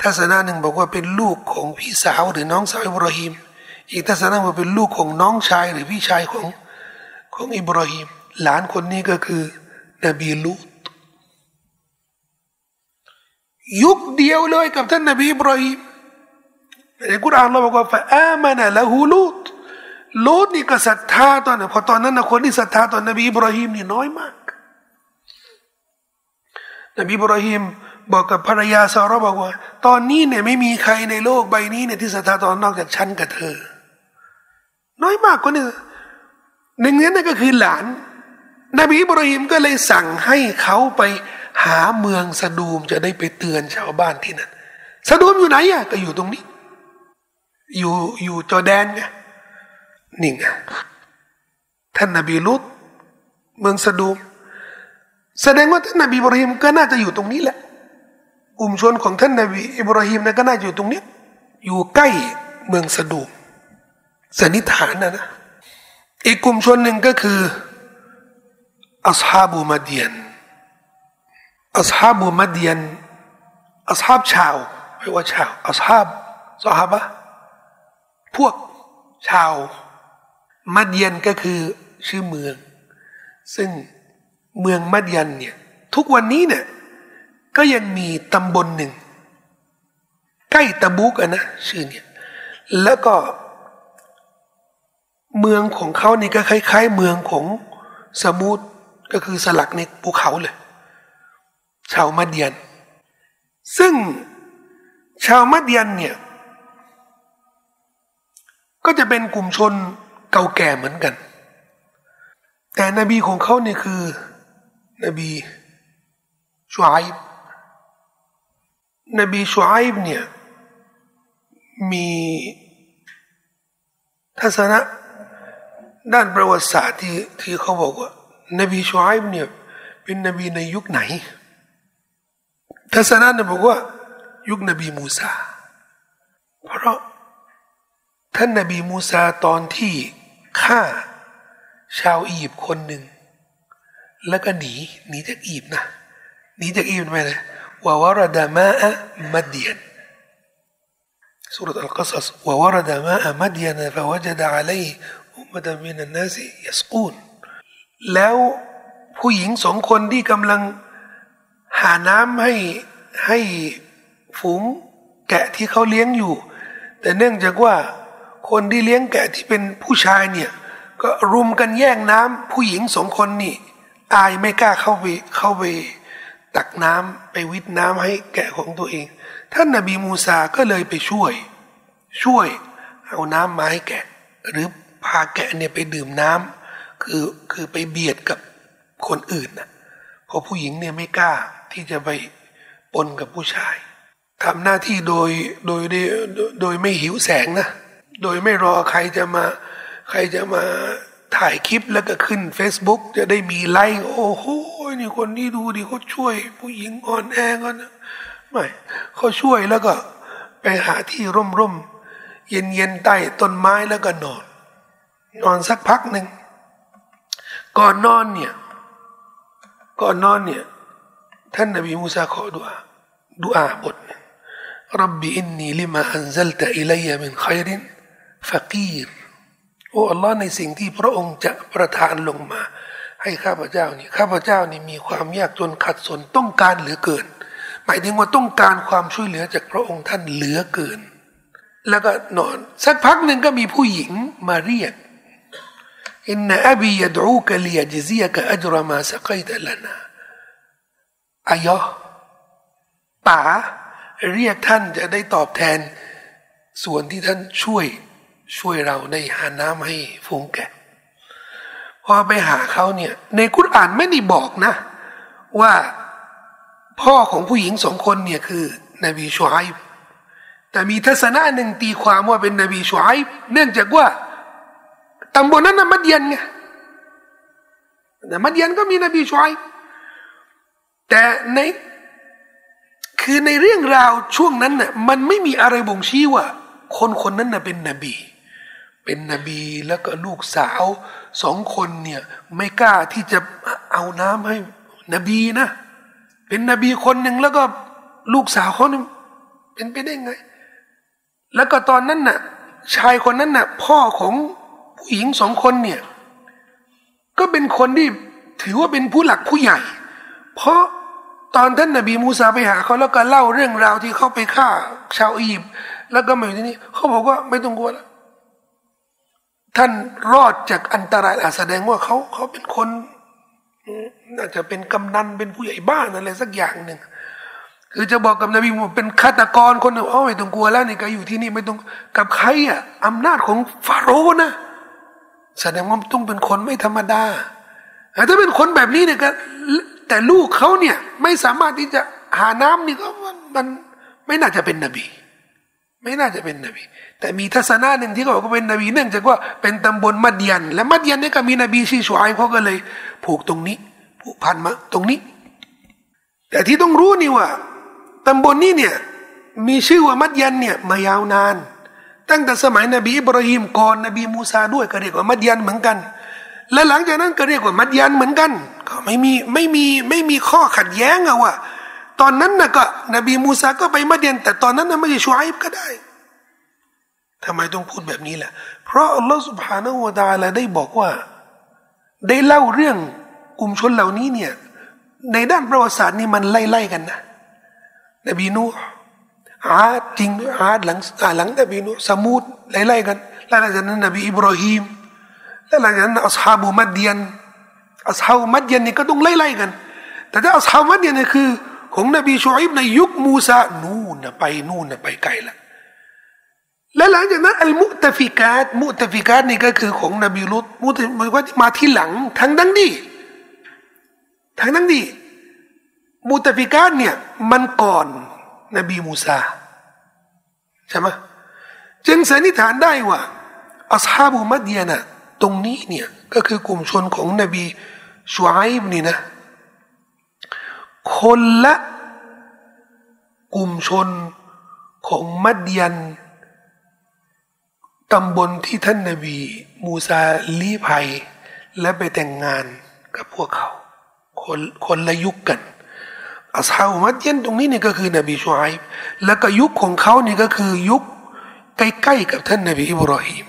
ทัศนะหนึ่งบอกว่าเป็นลูกของพี่สาวหรือน้องสาวอิบราฮิมอีกทัศนะว่าเป็นลูกของน้องชายหรือพี่ชายของของอิบราฮิมหลานคนนี้ก็คือนบีลูตยุคเดียวเลยกับท่านนบีอิบราฮิมในกุรอานเราบอกว่าฟะอามานะละฮูลูตลูตนี่ก็ศรัทธาตอนนั้นพอตอนนั้นนะคนที่ศรัทธาตอนนบีอิบราฮิมนี่น้อยมาก นบีอิบราฮิม บอกกับภรรยาซาร่าบอกว่า ตอนนี้เนี่ยไม่มีใครในโลกใบนี้เนี่ยที่ศรัทธาตอนนอกจากฉันกับเธอ น้อยมากคนนี้หนึ่งนั้นก็คือหลาน นบีอิบราฮิมก็เลยสั่งให้เขาไปหาเมืองสะดูมจะได้ไปเตือนชาวบ้านที่นั่นสะดูมอยู่ไหนอะก็อยู่ตรงนี้ อยู่อยู่จอแดนไงนี่ไงท่านนบีลุตเมืองสะดูมแสดงว่าท่านนบีบราฮิมก็น่าจะอยู่ตรงนี้แหละ กลุ่มชนของท่านนบีอิบราฮิมนะก็น่าอยู่ตรงนี้ อยู่ใกล้เมืองสะดูมสันนิษฐานนะนะอีกกลุ่มชนหนึ่งก็คืออัสฮาบูมาเดียนอัสฮาบูมาเดียนอัสฮาบชาวไม่ว่าชาวอัสฮาบสฮาบะพวกชาวมัดยันก็คือชื่อเมือง ซึ่งเมืองมัดยันเนี่ยทุกวันนี้เนี่ย ก็ยังมีตำบลหนึ่ง ใกล้ตะบุกอะนะชื่อเนี่ยแล้วก็ เมืองของเขานี่ก็คล้าย ๆ เมืองของสมุทรก็คือสลักในภูเขาเลย ชาวมัดยันซึ่งชาวมัดยันเนี่ย ก็จะเป็นกลุ่มชนเก่าแก่เหมือนกัน แต่นบีของเขาเนี่ยคือ นบีชูไอบ นบีชูไอบเนี่ยมีทัศนะด้านประวัติศาสตร์ที่ที่เขาบอกว่า นบีชูไอบเนี่ยเป็นนบีในยุคไหน ทัศนะเนี่ยบอกว่า ยุคนบีมูซาเพราะท่านนบีมูซาตอนที่ฆ่าชาวอียิปต์คนหนึ่ง แล้วก็หนีหนีจากอียิปต์นะหนีจากอียิปต์ไปเลย ว่าวรดามาอะมัดเดียนสุรอัลกัสสว่าวรดามาอะมัดเดียนฟาวจดะอะลัยอุมมะมินันนาสิยัสกูนแล้วผู้หญิงสองคนที่กำลังหาน้ำให้ให้ฝูงแกะที่เขาเลี้ยงอยู่ แต่เนื่องจากว่าคนที่เลี้ยงแกะที่เป็นผู้ชายเนี่ยก็รุมกันแย่งน้ำผู้หญิงสองคนนี่อายไม่กล้าเข้าไปเข้าไป ตักน้ำไปวิทน้ำให้แกะของตัวเอง ท่านนบีมูซาก็เลยไปช่วย ช่วยเอาน้ำมาให้แกะ หรือพาแกะเนี่ยไปดื่มน้ำคือคือไปเบียดกับคนอื่นนะเพราะผู้หญิงเนี่ยไม่กล้าที่จะไปปนกับผู้ชายทำหน้าที่โดยโดยโดยไม่หิวแสงนะ โดยไม่รอใครจะมาใครจะมา ถ่ายคลิปแล้วก็ขึ้น Facebook จะได้มีไลค์โอ้โหนี่คนนี้ดูดิเขาช่วย ผู้หญิงอ่อนแอกันนะไม่เขาช่วยแล้วก็ ไปหาที่ร่มร่มเย็นเย็นใต้ต้นไม้แล้วก็นอน นอนสักพักหนึ่งก่อนนอนเนี่ย ก่อนนอนเนี่ย ท่านนบีมูซาขอดุอาดุอาบทرب إني لما أنزلت إلي من خير فقير โอ้อัลลอฮ์ในสิ่งที่พระองค์จะประทานลงมา ให้ข้าพเจ้านี่ข้าพเจ้านี่มีความยากจนขัดสนต้องการเหลือเกิน หมายถึงว่าต้องการความช่วยเหลือจากพระองค์ท่านเหลือเกิน แล้วก็นอน สักพักหนึ่งก็มีผู้หญิงมาเรียกอินนอบียดูกลียจซียกอัจรมาสกัยตลนาอายะป๋าเรียกท่านจะได้ตอบแทน ส่วนที่ท่านช่วย ช่วยเราในหาน้ำให้ฟูงแกะพอไปหาเขาเนี่ย ในคุรานไม่ได้บอกนะ ว่าพ่อของผู้หญิงสองคนเนี่ยคือ นบีชูไอแต่มีทัศนะหนึ่งตีความว่าเป็นนบีชูไอเนื่องจากว่าตำบลนั้นนะมัดยันไงแต่มัดยันก็มีนบีชูไอแต่ในคือในเรื่องราวช่วงนั้นน่ะมันไม่มีอะไรบ่งชี้ว่า คนคนนั้นน่ะเป็นนบี เป็นนบีแล้วก็ลูกสาวสองคนเนี่ยไม่กล้าที่จะเอาน้ำให้นบีนะ เป็นนบีคนหนึ่งแล้วก็ลูกสาวเขาเนี่ยเป็นไปได้ไง แล้วก็ตอนนั้นน่ะ ชายคนนั้นน่ะ พ่อของผู้หญิงสองคนเนี่ย ก็เป็นคนที่ถือว่าเป็นผู้หลักผู้ใหญ่ เพราะตอนท่านนบีมูซาไปหาเขาแล้วก็เล่าเรื่องราวที่เขาไปฆ่าชาวอียิปต์แล้วก็มาอยู่ที่นี่เขาบอกว่าไม่ต้องกลัวแล้ว ท่านรอดจากอันตรายอาแสดงว่าเขาเขาเป็นคนน่าจะเป็นกำนันเป็นผู้ใหญ่บ้านอะไรสักอย่างหนึ่งคือจะบอกกับนบีมูเป็นฆาตกรคนหนึ่งอ๋อไม่ต้องกลัวแล้วนี่ก็อยู่ที่นี่ไม่ต้องกับใครอะอำนาจของฟาโรห์นะแสดงว่าต้องเป็นคนไม่ธรรมดาถ้าเป็นคนแบบนี้เนี่ยก็แต่ลูกเขาเนี่ยไม่สามารถที่จะหาน้ำนี่ก็มันมันไม่น่าจะเป็นนบี ไม่น่าจะเป็นนบี แต่มีทัศนะหนึ่งที่เขาบอกว่าเป็นนบีเนื่องจากว่าเป็นตำบลมัดยัน และมัดยันนี่ก็มีนบีชื่อชวยเขาก็เลยผูกตรงนี้ผูกพันมาตรงนี้ แต่ที่ต้องรู้นี่ว่าตำบลนี้เนี่ยมีชื่อว่ามัดยันเนี่ยมายาวนาน ตั้งแต่สมัยนบีอิบราฮิมก่อนนบีมูซาด้วยก็เรียกว่ามัดยันเหมือนกัน และหลังจากนั้นก็เรียกว่ามัดยันเหมือนกัน ก็ไม่มีไม่มีไม่มีข้อขัดแย้งอะว่า ตอนนั้นนะก็นบีมูซาก็ไปมัดยันแต่ตอนนั้นนะไม่ใช่ชวายก็ได้ ทำไมต้องพูดแบบนี้ล่ะ เพราะอัลลอฮฺสุบฮานาอูดาละได้บอกว่า ได้เล่าเรื่องกลุ่มชนเหล่านี้เนี่ย ในด้านประวัติศาสตร์นี่มันไล่ๆกันนะ นบีนูอาดจริงอาดหลังหลังนบีนูสมูดไล่ๆกันแล้วหลังจากนั้นนบีอิบราฮิมแล้วหลังจากนั้นอัสฮาบูมัดเดียนอัสฮาบูมัดเดียนนี่ก็ต้องไล่ๆกัน แต่ถ้าอัสฮาบูมัดเดียนนี่คือ ของนบีชูอิบในยุคมูซานู่นนะไปนู่นนะไปไกลละ และหลังจากนั้นอัลมุตฟิกาตมุตฟิกาตนี่ก็คือของนบีลุตมุตมันก็มาที่หลังทั้งนั้นดีทั้งนั้นดีมุตฟิกาตเนี่ยมันก่อนนบีมูซาใช่ไหมจึงสันนิษฐานได้ว่าอัสฮาบุมัดเดียนะตรงนี้เนี่ยก็คือกลุ่มชนของนบีชวายบนี่นะ คนละกลุ่มชนของมัดยัน ตำบลที่ท่านนบี มูซาลี้ภัย และไปแต่งงานกับพวกเขา คนคนละยุคกันอัสฮาบมัดเยันตรงนี้นี่ก็คือนบีชูไอบแล้วก็ยุคของเขานี่ก็คือยุคใกล้ๆกับท่านนบีอิบราฮิม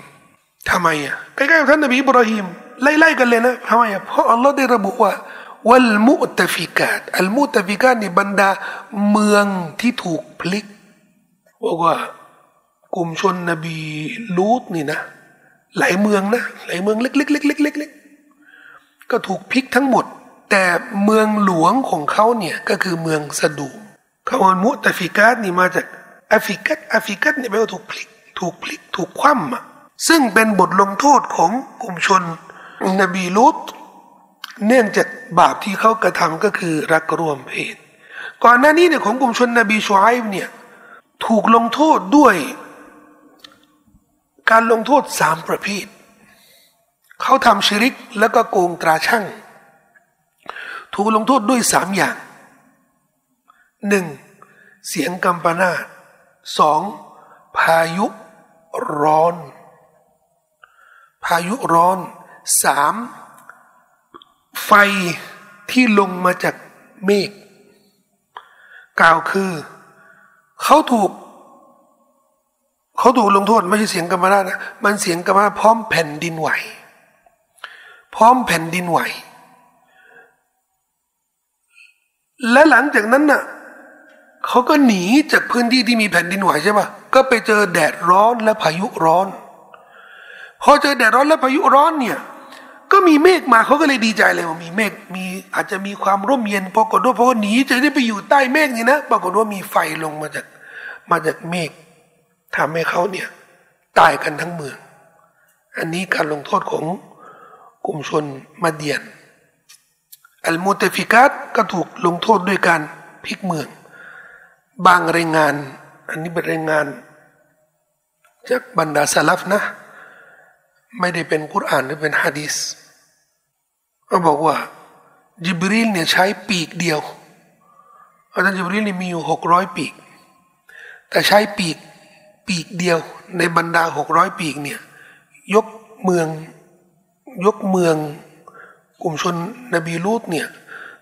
ทำไมอะใกล้ๆกับท่านนบีอิบราฮิมไล่ๆกันเลยนะทำไมอะเพราะอัลลอฮ์ได้ระบุว่าวัลมุตฟิกาตอัลมุตฟิกาตนี่บรรดาเมืองที่ถูกพลิกบอกว่า กลุ่มชนนบีลูตนี่นะหลายเมืองนะหลายเมืองเล็กๆๆๆๆก็ถูกพลิกทั้งหมด แต่เมืองหลวงของเขาเนี่ยก็คือเมืองสะดูคำว่ามุตฟิกาตนี่มาจากแอฟริกัตแอฟริกัตนี่ยแปลว่าถูกพลิก ถูกพลิกถูกคว่ำอะซึ่งเป็นบทลงโทษของกลุ่มชนนบีลูตเนื่องจากบาปที่เขากระทำก็คือรักรวมเพศก่อนหน้านี้เนี่ยของกลุ่มชนนบีชูไอบเนี่ยถูกลงโทษด้วย การลงโทษสามประเภทเขาทำชิริกแล้วก็โกงตราช่างถูกลงโทษด้วยสามอย่างหนึ่งเสียงกัมปนาตสองพายุร้อน พายุร้อนสามไฟที่ลงมาจากเมฆกล่าวคือ เขาถูก เขาถูกลงโทษไม่ใช่เสียงกรรมราชนะมันเสียงกรรมราชพร้อมแผ่นดินไหว พร้อมแผ่นดินไหว และหลังจากนั้นน่ะเขาก็หนีจากพื้นที่ที่มีแผ่นดินไหวใช่ปะก็ไปเจอแดดร้อนและพายุร้อนพอเจอแดดร้อนและพายุร้อนเนี่ย ก็มีเมฆมาเขาก็เลยดีใจเลยว่ามีเมฆมีอาจจะมีความร่มเย็นปรากฏว่าพอหนีจะได้ไปอยู่ใต้เมฆนี่นะปรากฏว่ามีไฟลงมาจากมาจากเมฆ ทำให้เขาเนี่ยตายกันทั้งเมือง อันนี้การลงโทษของกลุ่มชนมาเดียน อัลมุตฟิกัตก็ถูกลงโทษด้วยการพลิกเมือง บางรายงาน อันนี้เป็นรายงาน จากบรรดาสลับนะ ไม่ได้เป็นกุรอานหรือเป็นฮะดีสเขาบอกว่าจิบรีลเนี่ยใช้ปีกเดียวอาจารย์จิบรีลนี่มีอยู่หกร้อยปีก แต่ใช้ปีก ปีกเดียวในบรรดาหกร้อยปีกเนี่ยยกเมืองยกเมืองกลุ่มชนนบีลูตเนี่ย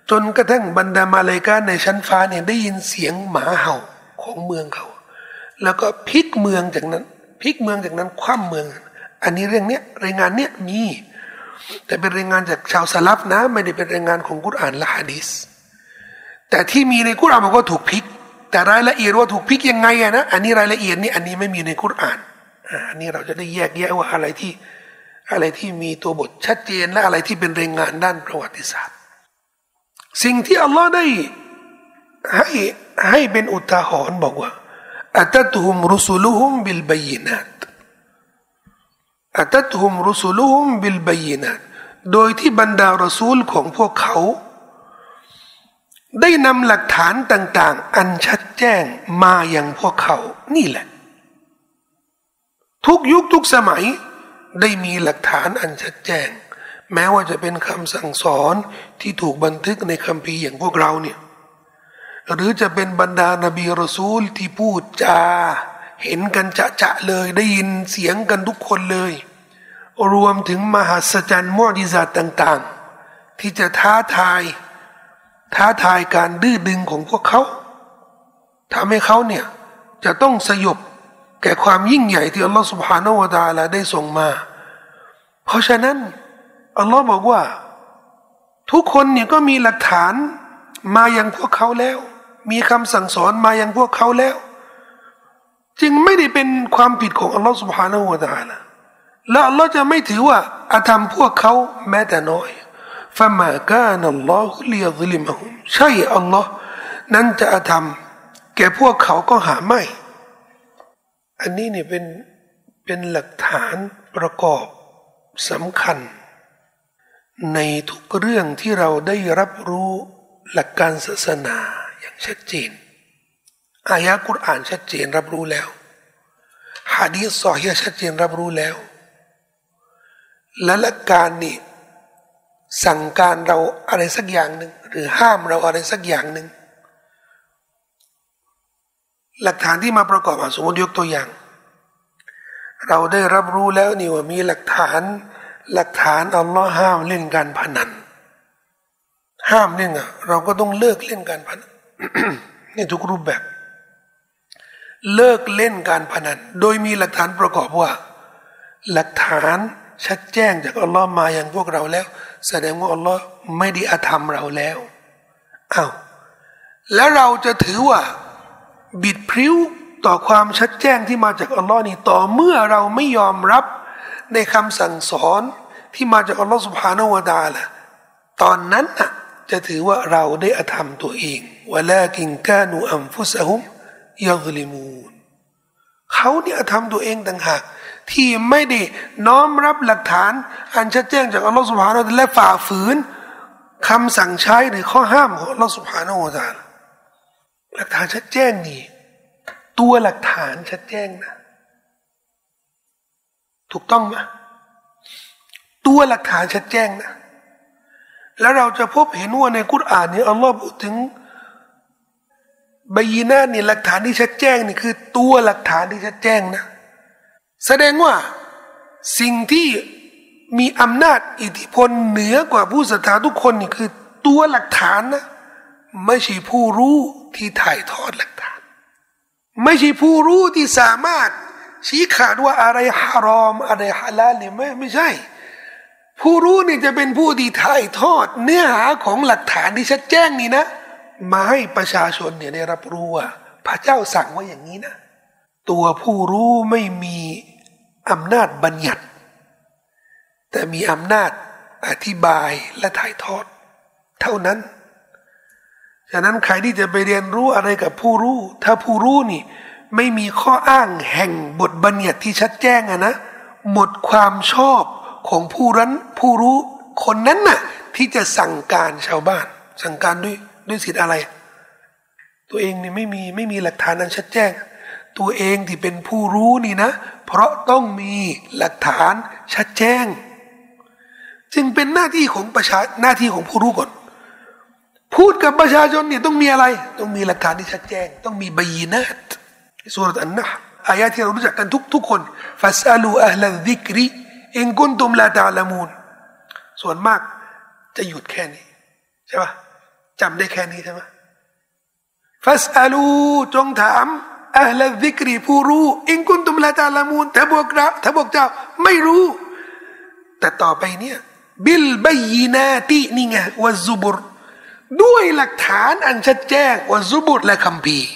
จนกระทั่งบรรดามาเลกาในชั้นฟ้าเนี่ยได้ยินเสียงหมาเห่าของเมืองเขา แล้วก็พลิกเมืองจากนั้นพลิกเมืองจากนั้นคว่ำเมือง อันนี้เรื่องเนี้ยรายงานเนี้ยมีแต่เป็นรายงานจากชาวสลับนะ ไม่ได้เป็นรายงานของกุรอานและฮะดิษแต่ที่มีในกุรอานมันก็ถูกพลิก แต่รายละเอียดว่าถูกพิกยังไงอะนะอันนี้รายละเอียดนี่อันนี้ไม่มีในกุรานอันนี้เราจะได้แยกแยะว่าอะไรที่อะไรที่มีตัวบทชัดเจนและอะไรที่เป็นรายงานด้านประวัติศาสตร์ สิ่งที่อัลลอฮ์ได้ให้ให้เป็นอุทาหรณ์บอกว่าอัตตุฮุมรุสุลุฮุมบิลบัยนัตอัตตุฮุมรุสุลุฮุมบิลบยนะโดยที่บรรดารสูลของพวกเขา ได้นำหลักฐานต่าง ๆ อันชัดแจ้งมาอย่างพวกเขานี่แหละ ทุกยุคทุกสมัยได้มีหลักฐานอันชัดแจ้ง แม้ว่าจะเป็นคำสั่งสอนที่ถูกบันทึกในคัมภีร์อย่างพวกเราเนี่ยหรือจะเป็นบรรดานบีรสูลที่พูดจา เห็นกันจะจะเลยได้ยินเสียงกันทุกคนเลย รวมถึงมหัศจรรย์มอดิซาต่าง ๆ ที่จะท้าทาย ท้าทายการดื้อดึงของพวกเขาทำให้เขาเนี่ยจะต้องสยบแก่ความยิ่งใหญ่ที่อัลลอฮฺสุบฮานาวะตาลาได้ส่งมา เพราะฉะนั้นอัลลอฮ์บอกว่า ทุกคนเนี่ยก็มีหลักฐานมาอย่างพวกเขาแล้ว มีคำสั่งสอนมาอย่างพวกเขาแล้ว จึงไม่ได้เป็นความผิดของอัลลอฮฺสุบฮานาวะตาลาและอัลลอฮ์จะไม่ถือว่าอาธรรมพวกเขาแม้แต่น้อย ฟะมากานัลลอฮุลียซิลิมะฮุมใช่อัลลอฮ์นั้นจะอาธรรมแก่พวกเขาก็หาไม่ อันนี้เนี่ยเป็นเป็นหลักฐานประกอบสำคัญ ในทุกเรื่องที่เราได้รับรู้หลักการศาสนาอย่างชัดเจน อายะกุรอ่านชัดเจนรับรู้แล้วฮะดีษสอฮีชัดเจนรับรู้แล้ว และหละการนี่ สั่งการเราอะไรสักอย่างหนึ่งหรือห้ามเราอะไรสักอย่างหนึ่งหลักฐานที่มาประกอบสมมติยกตัวอย่าง เราได้รับรู้แล้วนี่ว่ามีหลักฐานหลักฐานอัลลอฮ์ห้ามเล่นการพนัน ห้ามเล่นอะ เราก็ต้องเลิกเล่นการพนันนี่ทุกรูปแบบ เลิกเล่นการพนัน โดยมีหลักฐานประกอบว่า หลักฐานชัดแจ้งจากอัลลอฮ์มาอย่างพวกเราแล้ว แสดงว่าอัลลอฮ์ไม่ได้อาธรรมเราแล้วอ้าวแล้วเราจะถือว่า บิดพริ้วต่อความชัดแจ้งที่มาจากอัลลอฮ์นี่ต่อเมื่อเราไม่ยอมรับในคำสั่งสอนที่มาจากอัลลอฮ์สุบฮานาวะดาละตอนนั้นน่ะจะถือว่าเราได้อธรรมตัวเองวะลากินกานูอัมฟุสะฮุมยัลิมูนเขาเนี่ยทำตัวเองต่างหาก ที่ไม่ได้น้อมรับหลักฐาน อันชัดแจ้งจากอัลลอฮฺสุบฮานาและฝ่าฝืนคำสั่งใช้หรือข้อห้ามของอัลลอฮฺสุบฮานาอัลลอฮหลักฐานชัดแจ้งนี่ ตัวหลักฐานชัดแจ้งนะ ถูกต้องไหมตัวหลักฐานชัดแจ้งนะ แล้วเราจะพบเห็นว่าในกุรอานนี้อัลลอฮ์พูดถึงบยีนาเนี่หลักฐานที่ชัดแจ้งนี่คือตัวหลักฐานที่ชัดแจ้งนะ แสดงว่าสิ่งที่มีอำนาจอิทธิพลเหนือกว่าผู้ศรัทธาทุกคนนี่คือตัวหลักฐานนะไม่ใช่ผู้รู้ที่ถ่ายทอดหลักฐาน ไม่ใช่ผู้รู้ที่สามารถ ชี้ขาดว่าอะไรฮารอม อะไรฮาลาลเนี่ยไม่ไม่ใช่ ผู้รู้เนี่ยจะเป็นผู้ที่ถ่ายทอด เนื้อหาของหลักฐานที่ชัดแจ้งนี่นะ มาให้ประชาชนเนี่ยได้รับรู้ว่าพระเจ้าสั่งว่าอย่างนี้นะ ตัวผู้รู้ไม่มี อำนาจบัญญัติ แต่มีอำนาจอธิบายและถ่ายทอด เท่านั้น ฉะนั้นใครที่จะไปเรียนรู้อะไรกับผู้รู้ ถ้าผู้รู้นี่ ไม่มีข้ออ้างแห่งบทบัญญัติที่ชัดแจ้งอะนะ หมดความชอบของผู้รันผู้รู้คนนั้นน่ะ ที่จะสั่งการชาวบ้าน สั่งการด้วยด้วยสิทธิ์อะไร ตัวเองนี่ไม่มีไม่มีหลักฐานนั้นชัดแจ้ง ตัวเองที่เป็นผู้รู้นี่นะ เพราะต้องมีหลักฐานชัดแจ้ง จึงเป็นหน้าที่ของประชาหน้าที่ของผู้รู้ก่อน พูดกับประชาชนเนี่ยต้องมีอะไร ต้องมีหลักฐานที่ชัดแจ้ง ต้องมีبينات ซูเราะฮฺอันนะห์ลอายะที่เรารู้จักกันทุกทุกคนفاسألوا أهل الذكر إن كنتم لا تعلمونส่วนมากจะหยุดแค่นี้ ใช่ปะจำได้แค่นี้ใช่ไหมفاسألوا จงถาม أهل الذكر ผู้รู้ إن كنتم لا تعلمون ถ้าบอกเราถ้าบอกเจ้าไม่รู้ แต่ต่อไปเนี่ยบิลบยีนาตินี่ไงวะซุบุรด้วยหลักฐานอันชัดแจ้งวะซุบุรและคัมภีร์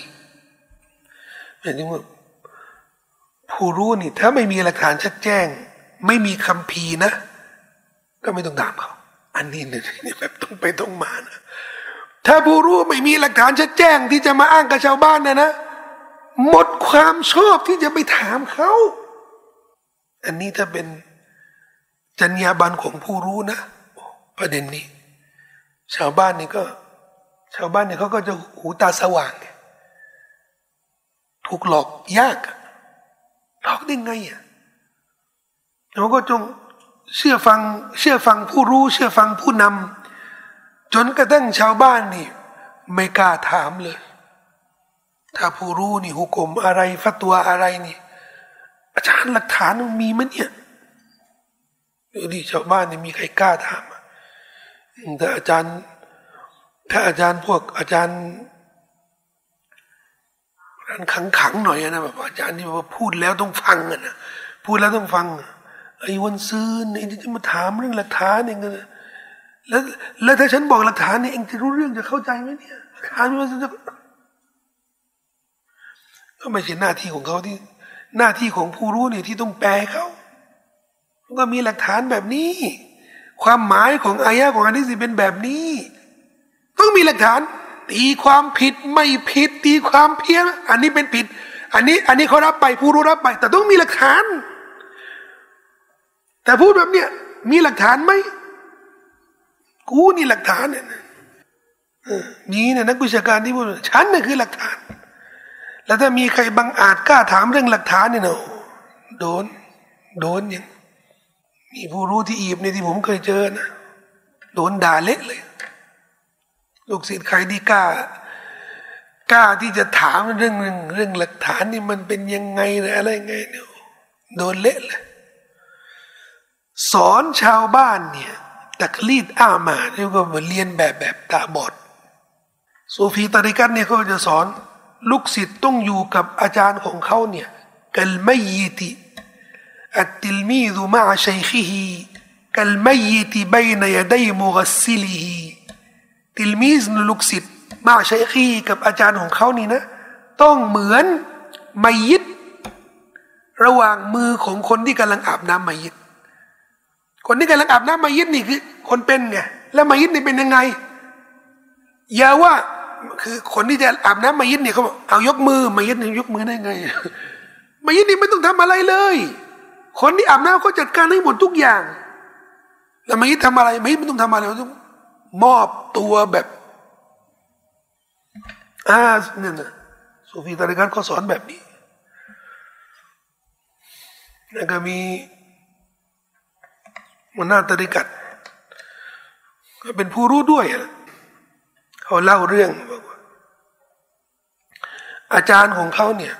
หมายถึงว่าผู้รู้นี่ ถ้าไม่มีหลักฐานชัดแจ้ง ไม่มีคัมภีนะ ก็ไม่ต้องถามเขาอันนี้เนี่ยแบบต้องไปต้องมานะถ้าผู้รู้ไม่มีหลักฐานชัดแจ้งที่จะมาอ้างกับชาวบ้านนะนะ หมดความชอบที่จะไปถามเขา อันนี้ถ้าเป็นจรรยาบรรณของผู้รู้นะประเด็นนี้ ชาวบ้านนี่ก็ ชาวบ้านเนี่ยเขาก็จะหูตาสว่างถูกหลอกยากหลอกได้ไงอะเราก็จงเชื่อฟัง เชื่อฟังผู้รู้ เชื่อฟังผู้นำจนกระทั่งชาวบ้านนี่ ไม่กล้าถามเลย ถ้าผู้รู้นี่หุกมอะไรฟัตัวอะไรนี่ อาจารย์หลักฐานมันมีมั้ยเนี่ยดูดิชาวบ้านนี่มีใครกล้าถามถ้าอาจารย์ ถ้าอาจารย์พวกอาจารย์รันขังขังหน่อยนะแบบอาจารย์ที่ว่าพูดแล้วต้องฟังนะพูดแล้วต้องฟัง ไอ้วันซื้อนี่จะมาถามเรื่องหลักฐานเองนะแล้วแล้วถ้าฉันบอกหลักฐานเนี่ยเองจะรู้เรื่องจะเข้าใจไหมเนี่ยหลักฐานมันจะ ก็ไม่ใช่หน้าที่ของเขาที่ หน้าที่ของผู้รู้เนี่ยที่ต้องแปลเขาก็มีหลักฐานแบบนี้ ความหมายของอายะของอันนี้สิเป็นแบบนี้ ต้องมีหลักฐาน ตีความผิดไม่ผิด ตีความเพี้ยนอันนี้เป็นผิด อันนี้ อันนี้เขารับไปผู้รู้รับไป แต่ต้องมีหลักฐาน แต่พูดแบบเนี้ยมีหลักฐานไหมกูนี่หลักฐานเนี่ยมีเนี่ยนักวิชาการที่พูดฉันนี่คือหลักฐาน แล้วถ้ามีใครบังอาจกล้าถามเรื่องหลักฐานเนี่ยเนาะโดน โดนยังมีผู้รู้ที่อีบในที่ผมเคยเจอนะโดนด่าเละเลย ลูกศิษย์ใครที่กล้ากล้าที่จะถามเรื่องเรื่องเรื่องหลักฐานนี่มันเป็นยังไงหรืออะไรไงเนี่ยโดนเละเลยสอนชาวบ้านเนี่ยตักลีดอ้ามาเรียกว่าเหมือนเรียนแบบแบบตาบอด สูฟีตาริกันเนี่ยเขาจะสอน ลูกศิษย์ต้องอยู่กับอาจารย์ของเขาเนี่ยกัลไม่ยีติอัตติลมีดุมาชัยขีฮีกัลไม่ยีติบนยดัยมุกัสซิลีฮีติลมีสนลูกศิษย์มาชัยขีกับอาจารย์ของเขานี่นะ ต้องเหมือนไม่ยิดระหว่างมือของคนที่กำลังอาบน้ำมายิดคนที่กำลังอาบน้ำมายิดนี่คือ คนเป็นไงแล้วมายิดนี่เป็นยังไงอย่าว่า คือคนที่จะอาบน้ำมายิดเนี่ยเขาบอกเอายกมือมายิดเนี่ยยกมือได้ไง มายิดนี่ไม่ต้องทำอะไรเลย คนที่อาบน้ำเขาจัดการให้หมดทุกอย่าง แล้วมายิดทำอะไรมายิดไม่ต้องทำอะไรต้องมอบตัวแบบอ่าเนี่ยนะสูฟีตาริกันเขาสอนแบบนี้แล้วก็มีหัวหน้าตริกัดก็เป็นผู้รู้ด้วย เขาเล่าเรื่องบอกว่าอาจารย์ของเขาเนี่ย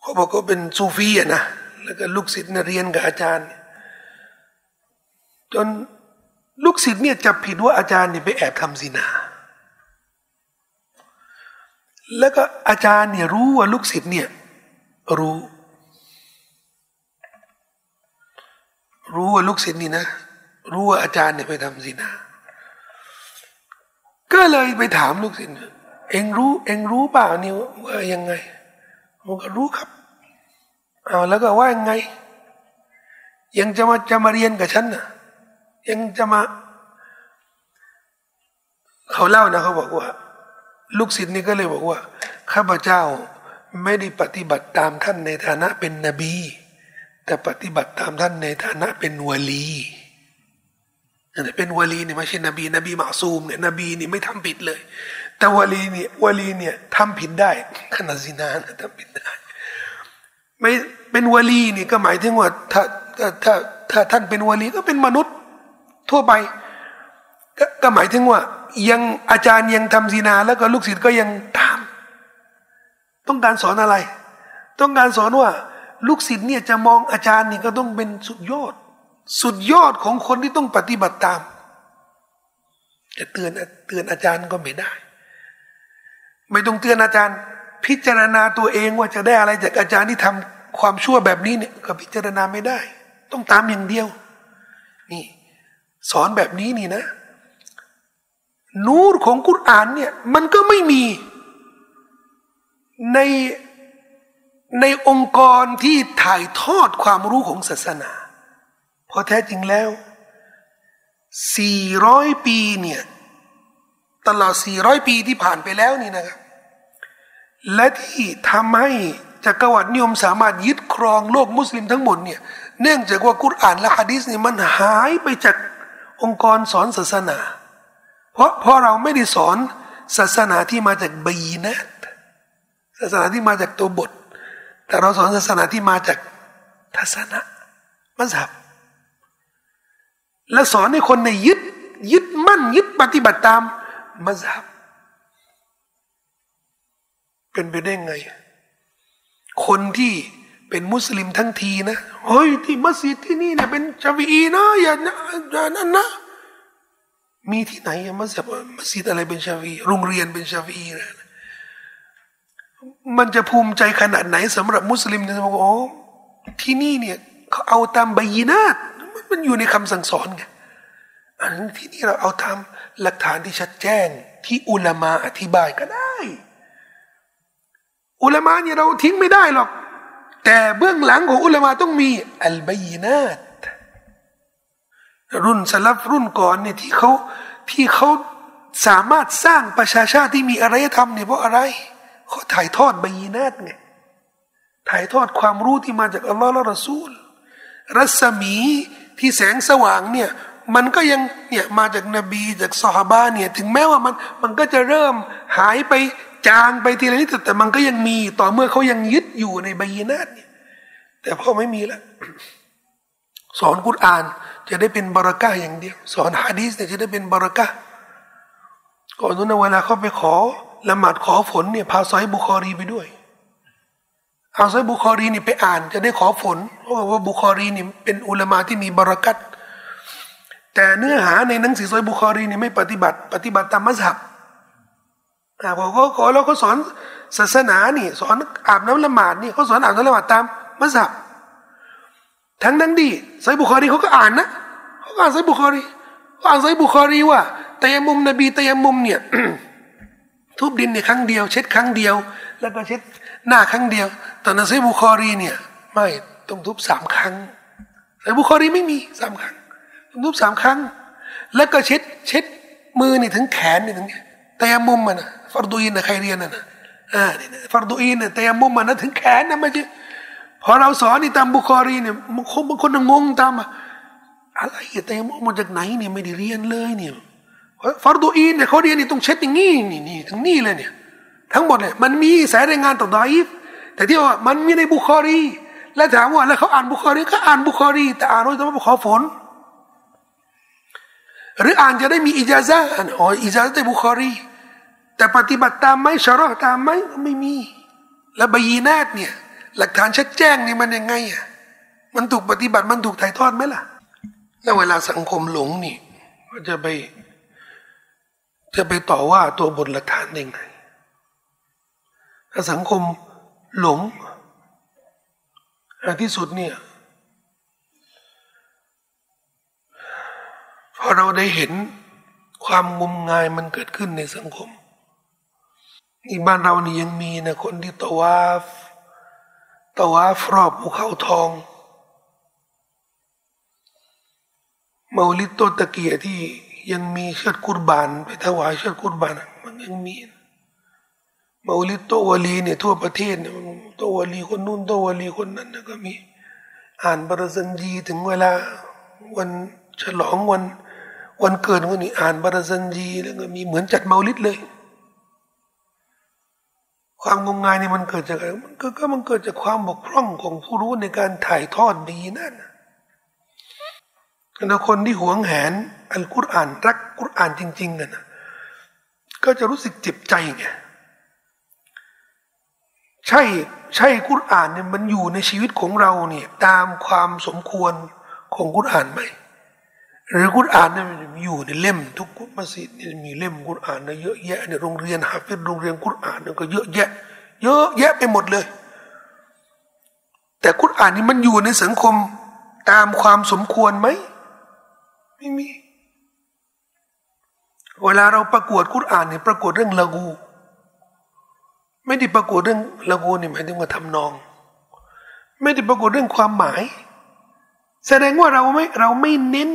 เขาบอกว่าเป็นซูฟีอะนะแล้วก็ลูกศิษย์เรียนกับอาจารย์ จนลูกศิษย์เนี่ยจับผิดว่าอาจารย์เนี่ยไปแอบทำสินา แล้วก็อาจารย์เนี่ยรู้ว่าลูกศิษย์เนี่ยรู้ รู้ว่าลูกศิษย์นี่นะ รู้ว่าอาจารย์เนี่ยไปทำสินา ก็เลยไปถามลูกศิษย์เองรู้ เองรู้เปล่านี่ว่ายังไงผมก็รู้ครับเอาแล้วก็ว่ายังไง ยังจะมาจะมาเรียนกับฉันนะยังจะมา เขาเล่านะเขาบอกว่า ลูกศิษย์นี่ก็เลยบอกว่า ข้าพเจ้าไม่ได้ปฏิบัติตามท่านในฐานะเป็นนบี แต่ปฏิบัติตามท่านในฐานะเป็นวลี เป็นวลีเนี่ยไม่ใช่นบี นบีมาซูมเนี่ยนบีนี่ไม่ทำผิดเลย แต่วลีเนี่ยวลีเนี่ยทำผิดได้ขนาดซินานะทำผิดได้ ไม่เป็นวลีนี่ก็หมายถึงว่าถ้าถ้าถ้าถ้าท่านเป็นวลีก็เป็นมนุษย์ทั่วไปกก็หมายถึงว่า ยังอาจารย์ยังทำซีนา แล้วก็ลูกศิษย์ก็ยังตาม ต้องการสอนอะไร ต้องการสอนว่า ลูกศิษย์เนี่ยจะมองอาจารย์นี่ก็ต้องเป็นสุดยอด สุดยอดของคนที่ต้องปฏิบัติตาม จะเตือนเตือนอาจารย์ก็ไม่ได้ ไม่ต้องเตือนอาจารย์ พิจารณาตัวเองว่าจะได้อะไรจากอาจารย์ที่ทำความชั่วแบบนี้เนี่ยก็พิจารณาไม่ได้ ต้องตามอย่างเดียว นี่ สอนแบบนี้นี่นะ นูรของกุรอานเนี่ย มันก็ไม่มี ในในองค์กรที่ถ่ายทอดความรู้ของศาสนา เพราะแท้จริงแล้ว 400 ปีเนี่ย ตลอด 400 ปีที่ผ่านไปแล้วนี่นะครับ และที่ทำให้จักรวรรดินิยมสามารถยึดครองโลกมุสลิมทั้งหมดเนี่ย เนื่องจากว่ากุรอานและฮะดิษเนี่ยมันหายไปจากองค์กรสอนศาสนา เพราะเพราะเราไม่ได้สอนศาสนาที่มาจากบีนะศาสนาที่มาจากตัวบท แต่เราสอนศาสนาที่มาจากทัศนะมัสยิด และสอนให้คนในยึดยึดมั่นยึดปฏิบัติตามมัสยิดเป็นไปได้ไง คนที่เป็นมุสลิมทั้งทีนะเฮ้ยที่มัสยิดที่นี่เนี่ยเป็นชาวีนะอย่าอย่านั่นนะมีที่ไหนมัสยิดมัสยิดอะไรเป็นชาวีโรงเรียนเป็นชาวีนะมันจะภูมิใจขนาดไหนสำหรับมุสลิมเนี่ยบอกโอ้ที่นี่เนี่ยเขาเอาตามใบยีนาต มันอยู่ในคำสั่งสอนไงอันนี้ที่นี่เราเอาตามหลักฐานที่ชัดแจ้งที่อุลามาอธิบายก็ได้ อุลามาเนี่ยเราทิ้งไม่ได้หรอก แต่เบื้องหลังของอุลามาต้องมีอัลบยีนาตรุ่นสลับรุ่นก่อนเนี่ยที่เขาที่เขาสามารถสร้างประชาชาติที่มีอารยธรรมเนี่ยเพราะอะไรเขาถ่ายทอดบีนาตไงถ่ายทอดความรู้ที่มาจากอัลลอฮ์และรอซูล รัศมี ที่แสงสว่างเนี่ยมันก็ยังเนี่ยมาจากนบีจากซอฮาบะเนี่ยถึงแม้ว่ามันมันก็จะเริ่มหายไปจางไปทีละนิดแต่มันก็ยังมีต่อเมื่อเขายังยึดอยู่ในบีนาตเนี่ยแต่พอไม่มีแล้วสอนกุรอาน จะได้เป็นบารักะอย่างเดียว สอนฮะดีสเนี่ยจะได้เป็นบารักะก่อนนู้นเวลาเขาไปขอละหมาดขอฝนเนี่ยพาซอเฮียะห์บุคอรีไปด้วย เอาซอเฮียะห์บุคอรีนี่ไปอ่านจะได้ขอฝนเพราะว่าบุคอรีนี่เป็นอุลามะที่มีบารอกัตแต่เนื้อหาในหนังสือซอเฮียะห์บุคอรีนี่ไม่ปฏิบัติ ปฏิบัติตามมัซฮับอ่าพอเขาขอเราเขาสอนศาสนานี่ สอนอาบน้ำละหมาดนี่เขาสอนอาบน้ำละหมาดตามมัซฮับทั้งนั้นดีซอเฮียะห์บุคอรีเขาก็อ่านนะเขาอ่านซอเฮียะห์บุคอรีเขาอ่านซอเฮียะห์บุคอรีว่าตยมุมนบีตยมุมเนี่ยทุบดินเนี่ยครั้งเดียว เช็ดครั้งเดียว แล้วก็เช็ด หน้าครั้งเดียว ตอนนั้นซอเฮียะห์บุคอรีเนี่ยไม่ต้องทุบสามครั้งซอเฮียะห์บุคอรีไม่มีสามครั้งต้องทุบสามครั้ง แล้วก็เช็ดเช็ดมือนี่ถึงแขนนี่ถึงตยมุมมันนะฟัรดูอีนนะใครเรียนนะนะอ่าฟารดูอินนี่ยตยมุมมันนะถึงแขนนะไม่ใช่พอเราสอนนี่ตามบุคอรีเนี่ยบางคนบางคนงงตามอะอะไรตยมุมมาจากไหนเนี่ยไม่ได้เรียนเลยเนี่ยฟารดูอินเนี่ยเขาเรียนนี่ต้องเช็ดอย่างงี้นี่นี่ถึงนี่เลยเนี่ย ทั้งหมดเลยมันมีสายรายงานต่อดอยฟแต่ที่ว่ามันมีในบุคอรี แล้วถามว่าแล้วเขาอ่านบุคอรีก็อ่านบุคอรี แต่อ่านว่าจะมาขอฝน หรืออ่านจะได้มีอิจาซะอ๋ออิจาซะในบุคอรี แต่ปฏิบัติตามไหมชะรอตามไหมไม่มี แล้วบยีนาตเนี่ยหลักฐานชัดแจ้งนี่มันยังไงอะมันถูกปฏิบัติมันถูกถ่ายทอดไหมล่ะแล้วเวลาสังคมหลงนี่ก็จะไป จะไปต่อว่าตัวบทหลักฐานได้ไง ถ้าสังคมหลงที่สุดเนี่ยพอเราได้เห็นความงมงายมันเกิดขึ้นในสังคมนี่บ้านเรานี่ยังมีนะคนที่ตะวาฟตวาฟรอบภูเขาทองมาลิตโตตะเกียที่ยังมีเชือดกุรบาน ไปถวายเชือดกุรบานมันยังมี มาลิโตวลีเนี่ยทั่วประเทศเนี่ยโตวลีคนนู้นโตวลีคนนั้นนะก็มี อ่านบรสันจีถึงเวลาวันฉลองวัน วันเกิดคนนี้อ่านบารสันจีแล้วก็มีเหมือนจัดเมาลิดเลย ความงมงายนี่มันเกิดจากอะไรมันก็ก็มันเกิดจากความบกพร่องของผู้รู้ในการถ่ายทอดดีนั่นแล้วคนที่หวงแหนอัลกุรอานรักกุรอานจริงๆกันนะก็จะรู้สึกเจ็บใจไง ใช่ใช่กุรอานเนี่ยมันอยู่ในชีวิตของเราเนี่ยตามความสมควรของกุรอานไหมหรือกุรอานเนี่ยอยู่ในเล่มทุกมัสยิดนี่มีเล่มกุรอานนะเยอะแยะในโรงเรียนฮาฟิดโรงเรียนกุรอานเนี่ยก็เยอะแยะ เยอะแยะไปหมดเลย แต่กุรอานนี่มันอยู่ในสังคมตามความสมควรไหมไม่มี เวลาเราประกวดกุรอานเนี่ยประกวดเรื่องละกู ไม่ได้ประกวดเรื่องละกูนี่หมายถึงว่าทำนอง ไม่ได้ประกวดเรื่องความหมาย แสดงว่าเราไม่เราไม่เน้น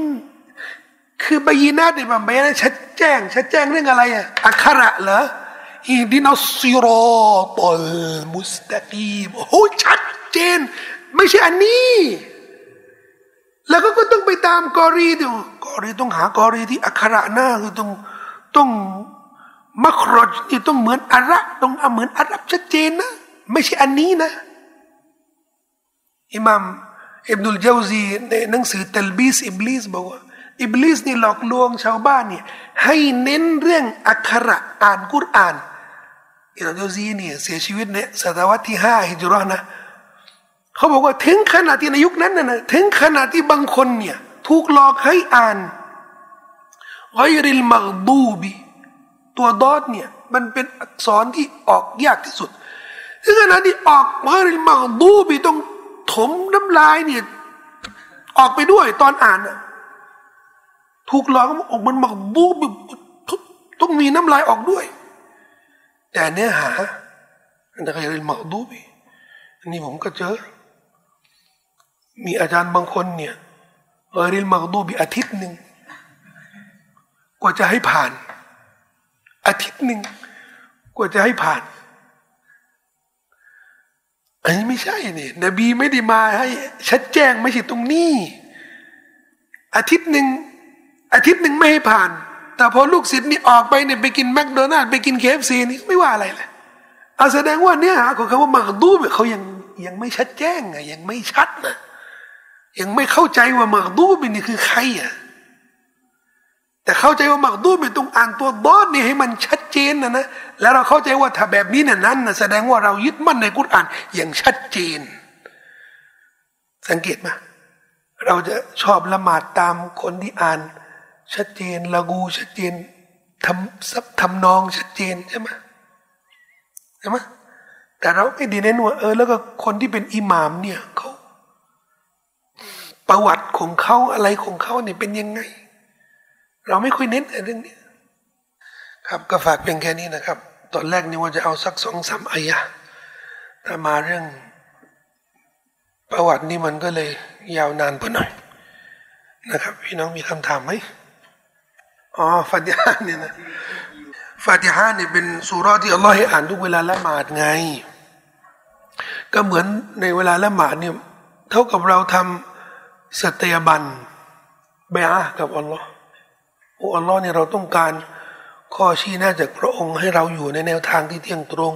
คือบยีนาเนี่ยมันบยีนาชัดแจ้ง ชัดแจ้งเรื่องอะไรอะอักขระเหรออีดินัสซิโรตอลมุสตะกีมโอ้โชัดเจน ไม่ใช่อันนี้ แล้วก็ก็ต้องไปตามกอรีดูกอรีต้องหากอรีที่อักขระหน้าคือต้องต้อง มัครจนี่ต้องเหมือนอาระต้องเหมือนอารับชัดเจนนะไม่ใช่อันนี้นะอิมามอิบนุลเจาซีในหนังสือตัลบีสอิบลิสบอกว่าอิบลิสนี่หลอกลวงชาวบ้านเนี่ยให้เน้นเรื่องอักขระอ่านกุรอานอิบนุลซีเนี่ยเสียชีวิตเนี่ยศตวรรษที่ห้าฮิจรันะเขาบอกว่าถึงขนาดที่ในยุคนั้นนะถึงขนาดที่บางคนเนี่ยถูกหลอกให้อ่านไกริลมักบูบี ตัวดอดเนี่ยมันเป็นอักษรที่ออกยากที่สุดถึงขนาดที่ออกไกริมักบูบีต้องถมน้ำลายเนี่ยออกไปด้วยตอนอ่านอะถูกหลอกออกมันมักบูบีต้องมีน้ำลายออกด้วย แต่เนื้อหาอันนั้นก็เรียนมักดูบีอันนี้ผมก็เจอ มีอาจารย์บางคนเนี่ยเรียนالمغضوبอาทิตย์หนึ่งกว่าจะให้ผ่าน อาทิตย์หนึ่งกว่าจะให้ผ่าน อันนี้ไม่ใช่เนี่ยนบีไม่ได้มาให้ ชัดแจ้งไม่ใช่ตรงนี้ อาทิตย์หนึ่งอาทิตย์หนึ่งไม่ให้ผ่าน แต่พอลูกศิษย์นี่ออกไปเนี่ยไปกินแมคโดนัลด์ไปกิน KFC นี่ไม่ว่าอะไรเลยเอาแสดงว่าเนื้อหาของคำว่ามักดูบเขายังยังไม่ชัดแจ้งไงยังไม่ชัดนะยังไม่เข้าใจว่ามักดูบนี่คือใครอะ แต่เข้าใจว่ามักดูไม่ต้องอ่านตัวดอดนี่ให้มันชัดเจนนะนะแล้วเราเข้าใจว่าถ้าแบบนี้เนี่ยนั้นนะแสดงว่าเรายึดมั่นในกุรอานอย่างชัดเจน สังเกตไหมเราจะชอบละหมาดตามคนที่อ่าน ชัดเจนละกูชัดเจนทำซับทำนองชัดเจนใช่ไหมใช่ไหมแต่เราไม่ดีเน้นว่าเออแล้วก็คนที่เป็นอิหมามเนี่ยเขาประวัติของเขาอะไรของเขาเนี่ยเป็นยังไง เราไม่ค่อยเน้นเรื่องนี้ ครับก็ฝากเพียงแค่นี้นะครับ ตอนแรกนี่ว่าจะเอาสักสองสามอายะแต่มาเรื่อง ประวัตินี่มันก็เลยยาวนานไปหน่อย นะครับ พี่น้องมีคำถามไหมอ๋อฟาติฮาเนี่ยนะฟาติฮาเนี่ยเป็นสุราที่อัลลอฮ์ให้อ่านทุกเวลาละหมาดไง ก็เหมือนในเวลาละหมาดเนี่ยเท่ากับเราทำสัตยาบันเบียกับอัลลอฮ์ โอ้อัลลอฮ์เนี่ยเราต้องการข้อชี้หน้าจากพระองค์ให้เราอยู่ในแนวทางที่เที่ยงตรง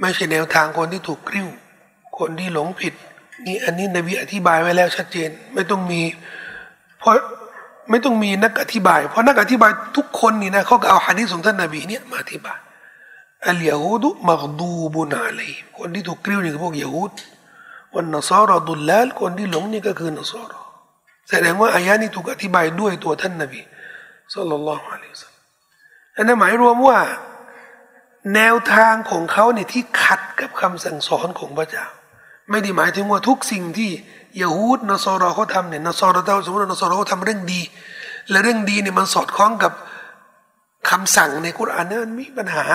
ไม่ใช่แนวทางคนที่ถูกกริ้ว คนที่หลงผิด นี่อันนี้นบีอธิบายไว้แล้วชัดเจนไม่ต้องมี เพราะไม่ต้องมีนักอธิบาย เพราะนักอธิบายทุกคนนี่นะเขาก็เอาฮะดีษของท่านนบีเนี่ยมาอธิบายอัลยาฮูดุมักดูบุนาเลยคนที่ถูกกริ้วนี่คือพวกยาฮูดวันนสารดุลลาลคนที่หลงนี่ก็คือนสารแสดงว่าอายะนี้ถูกอธิบายด้วยตัวท่านนบี สุลลัลลอฮุอะลัยฮิสซาลอันนั้นหมายรวมว่า แนวทางของเขาเนี่ยที่ขัดกับคำสั่งสอนของพระเจ้า ไม่ได้หมายถึงว่าทุกสิ่งที่ยาฮูดนสอรอเขาทำเนี่ยนสอรอเจ้าสมมตินสอรอเขาทำเรื่องดี และเรื่องดีเนี่ยมันสอดคล้องกับคำสั่งในกุรอานเนี่ยมันมีปัญหา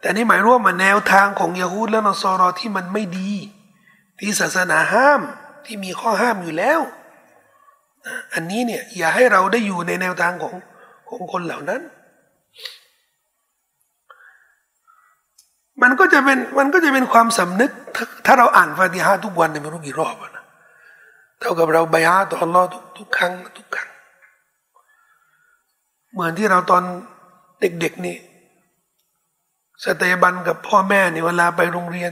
แต่นี่หมายรวมว่าแนวทางของยาฮูดและนสอรอที่มันไม่ดี ที่ศาสนาห้ามที่มีข้อห้ามอยู่แล้ว อันนี้เนี่ยอย่าให้เราได้อยู่ในแนวทางของ ของคนเหล่านั้น มันก็จะเป็นมันก็จะเป็นความสำนึกถ้าถ้าเราอ่านฟาติฮะทุกวันเนี่ยไม่รู้กี่รอบนะเท่ากับเราบายาต่ออัลลอฮ์ทุกทุกครั้งทุกครั้ง เหมือนที่เราตอนเด็กๆนี่สเตบันกับพ่อแม่เนี่ยเวลาไปโรงเรียน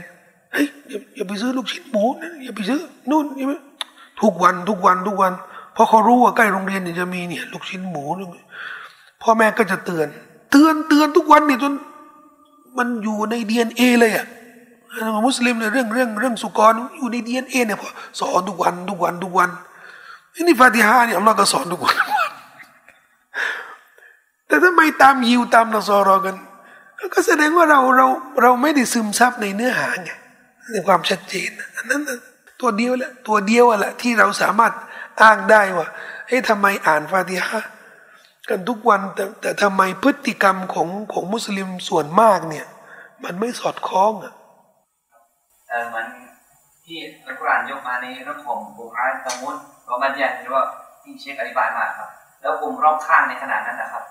เฮ้ยอย่าไปซื้อลูกชิ้นหมูนะอย่าไปซื้อนู่นทุกวันทุกวันทุกวัน เพราะเขารู้ว่าใกล้โรงเรียนเนี่ยจะมีเนี่ยลูกชิ้นหมู พ่อแม่ก็จะเตือน เตือนเตือนทุกวันเนี่ยจนมันอยู่ในดีเอ็นเอเลยอะมุสลิมเนี่ยเรื่องเรื่องเรื่องสุกรอยู่ในดีเอ็นเอเนี่ยพอสอนทุกวันทุกวันทุกวันนี่ฟาติฮาเนี่ยอัลลอฮ์ก็สอนทุกวัน แต่ถ้าไม่ตามยิวตามนะศอรอกัน ก็แสดงว่าเราเราเราไม่ได้ซึมซับในเนื้อหาไงในความชัดเจนอันนั้นตัวเดียวแหละตัวเดียวแหละที่เราสามารถอ้างได้ว่าเฮ้ยทำไมอ่านฟาติฮะ กันทุกวันแต่แต่ทำไมพฤติกรรมของของมุสลิมส่วนมากเนี่ย มันไม่สอดคล้องอะเออมันที่อัลกุรอานยกมาในเรื่องของบุคาสมุนเราบัญญัติหรือว่าที่เช็คอธิบายมาครับ แล้วกลุ่มรอบข้างในขนาดนั้นนะครับ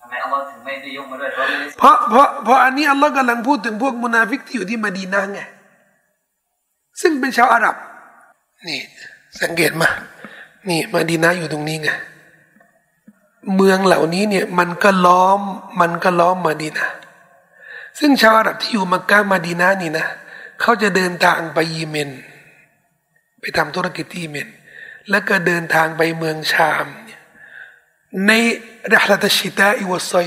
ทำไมอัลลอฮ์ถึงไม่ได้ยกมาด้วยเพราะเพราะเพราะอันนี้อัลลอฮ์กำลังพูดถึงพวกมุนาฟิกที่อยู่ที่มาดีนาไงซึ่งเป็นชาวอาหรับ นี่ สังเกตมา นี่มาดีนาอยู่ตรงนี้ไง เมืองเหล่านี้เนี่ยมันก็ล้อมมันก็ล้อมมาดีนาซึ่งชาวอาหรับที่อยู่มักกะมาดีนานี่นะเขาจะเดินทางไปยีเมน ไปทำธุรกิจที่ยีเมน แล้วก็เดินทางไปเมืองชาม ในรหัสชิตาอิวซอย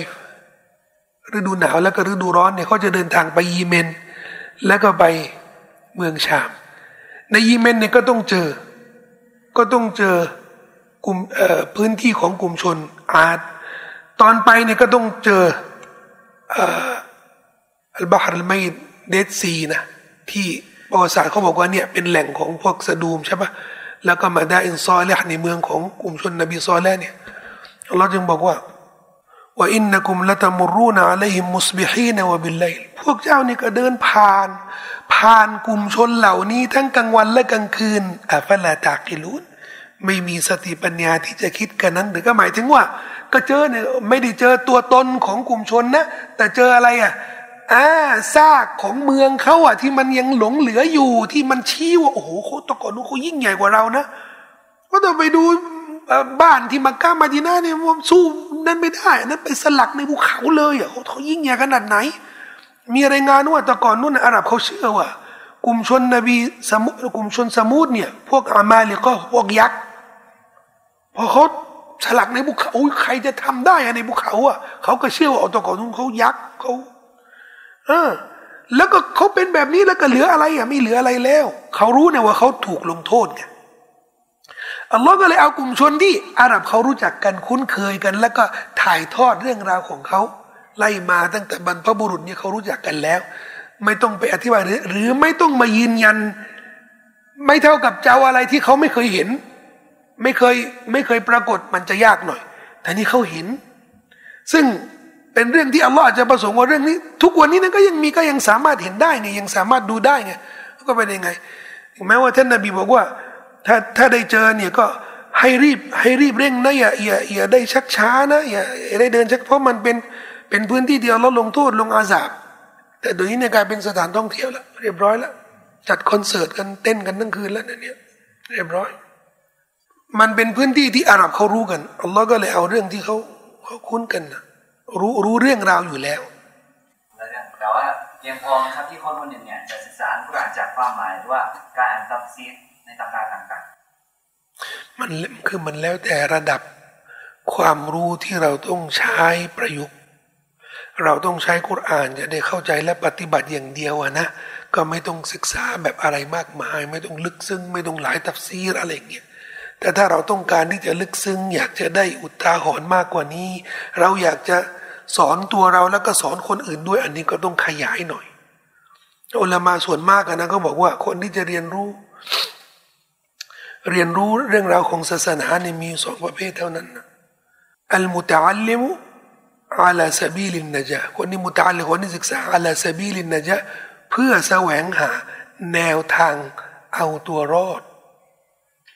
ฤดูหนาวแล้วก็ฤดูร้อนเนี่ยเขาจะเดินทางไปยีเมน แล้วก็ไปเมืองชาม ในยีเมนเนี่ยก็ต้องเจอ ก็ต้องเจอ กลุ่มพื้นที่ของกลุ่มชนอาดตอนไปเนี่ยก็ต้องเจออัลบาฮ์อัลไมเดดซีนะที่ประวัติศาสตร์เขาบอกว่าเนี่ยเป็นแหล่งของพวกสะดูมใช่ปะแล้วก็มาได้อินซอลและในเมืองของกลุ่มชนนบีซอลแล้วเนี่ยเราจึงบอกว่าว่าอินนักุมละตมุรูนอะลัยฮิมมุสบิฮีนวะบิลไลพวกเจ้านี่ก็เดินผ่าน ผ่านกลุ่มชนเหล่านี้ทั้งกลางวันและกลางคืนอัฟละตากิลูน ไม่มีสติปัญญาที่จะคิดกันนั้นหรือก็หมายถึงว่า ก็เจอเนี่ยไม่ได้เจอตัวตนของกลุ่มชนนะแต่เจออะไรอะอ่าซากของเมืองเขาอะ ที่มันยังหลงเหลืออยู่ที่มันชี้ว่าโอ้โหเขาตะก่อนนู้เขายิ่งใหญ่กว่าเรานะก็ต้องไปดูบ้านที่มักกะมาดีน่าเนี่ยสู้นั่นไม่ได้นั้นไปสลักในภูเขาเลยอะเขายิ่งใหญ่ขนาดไหน มีรายงานว่าแต่ก่อนนู้นอาหรับเขาเชื่อว่า กลุ่มชนนบีสมุกลุ่มชนสมุทเนี่ย พวกอามาลีก็พวกยักษ์ พอเขาสลักในภูเขาใครจะทำได้ในภูเขาอะเขาก็เชื่อว่าตัวก่อนเขายักษ์เขาเออ แล้วก็เขาเป็นแบบนี้แล้วก็เหลืออะไรอะไม่เหลืออะไรแล้วเขารู้นะว่าเขาถูกลงโทษไงอัลลอฮ์ก็เลยเอากลุ่มชนที่อาหรับเขารู้จักกันคุ้นเคยกัน แล้วก็ถ่ายทอดเรื่องราวของเขาไล่มาตั้งแต่บรรพบุรุษเนี่ยเขารู้จักกันแล้ว ไม่ต้องไปอธิบายหรือ หรือไม่ต้องมายืนยัน ไม่เท่ากับเจ้าอะไรที่เขาไม่เคยเห็น ไม่เคยไม่เคยปรากฏมันจะยากหน่อย แต่นี่เขาเห็น ซึ่งเป็นเรื่องที่อัลลอฮ์อาจจะประสงค์ว่าเรื่องนี้ ทุกวันนี้นั้นก็ยังมีก็ยังสามารถเห็นได้ไงยังสามารถดูได้ไงก็เป็นยังไงแม้ว่าท่านนบีบอกว่า ถ้าถ้าได้เจอเนี่ยก็ให้รีบให้รีบเร่งนะอย่าอย่าอย่าได้ชักช้านะอย่าอย่าได้เดินชักเพราะมันเป็นเป็นพื้นที่เดียวแล้วลงโทษลงอาสาบ แต่เดี๋ยวนี้เนี่ยกลายเป็นสถานท่องเที่ยวแล้วเรียบร้อยแล้วจัดคอนเสิร์ตกันเต้นกันทั้งคืนแล้วเนี่ยเรียบร้อย มันเป็นพื้นที่ที่อาหรับเขารู้กันอัลลอฮ์ก็เลยเอาเรื่องที่เขาเขาคุ้นกันนะรู้รู้เรื่องราวอยู่แล้วแต่ว่าเพียงพอไหมครับที่คนคนหนึ่งเนี่ยจะศึกษาอัลกุรอานจากความหมายหรือว่าการอ่านตัฟซีรในตำราต่างมันคือมันแล้วแต่ระดับความรู้ที่เราต้องใช้ประยุกต์ เราต้องใช้กุรอานจะได้เข้าใจและปฏิบัติอย่างเดียวอะนะก็ไม่ต้องศึกษาแบบอะไรมากมาย ไม่ต้องลึกซึ้งไม่ต้องหลายตัฟซีรอะไรอย่างเงี้ย แต่ถ้าเราต้องการที่จะลึกซึ้ง อยากจะได้อุทาหรณ์มากกว่านี้ เราอยากจะสอนตัวเราแล้วก็สอนคนอื่นด้วย อันนี้ก็ต้องขยายหน่อยอุลามาส่วนมากนะเขาบอกว่าคนที่จะเรียนรู้ เรียนรู้เรื่องราวของศาสนาเนี่ยมีสองประเภทเท่านั้นอัลมุตอัลลิมุอาลาซาบีลินนะจ๊ะคนที่มุตอัลลิคนที่ศึกษาอาลาซาบีลินนะจ๊ะเพื่อแสวงหาแนวทางเอาตัวรอด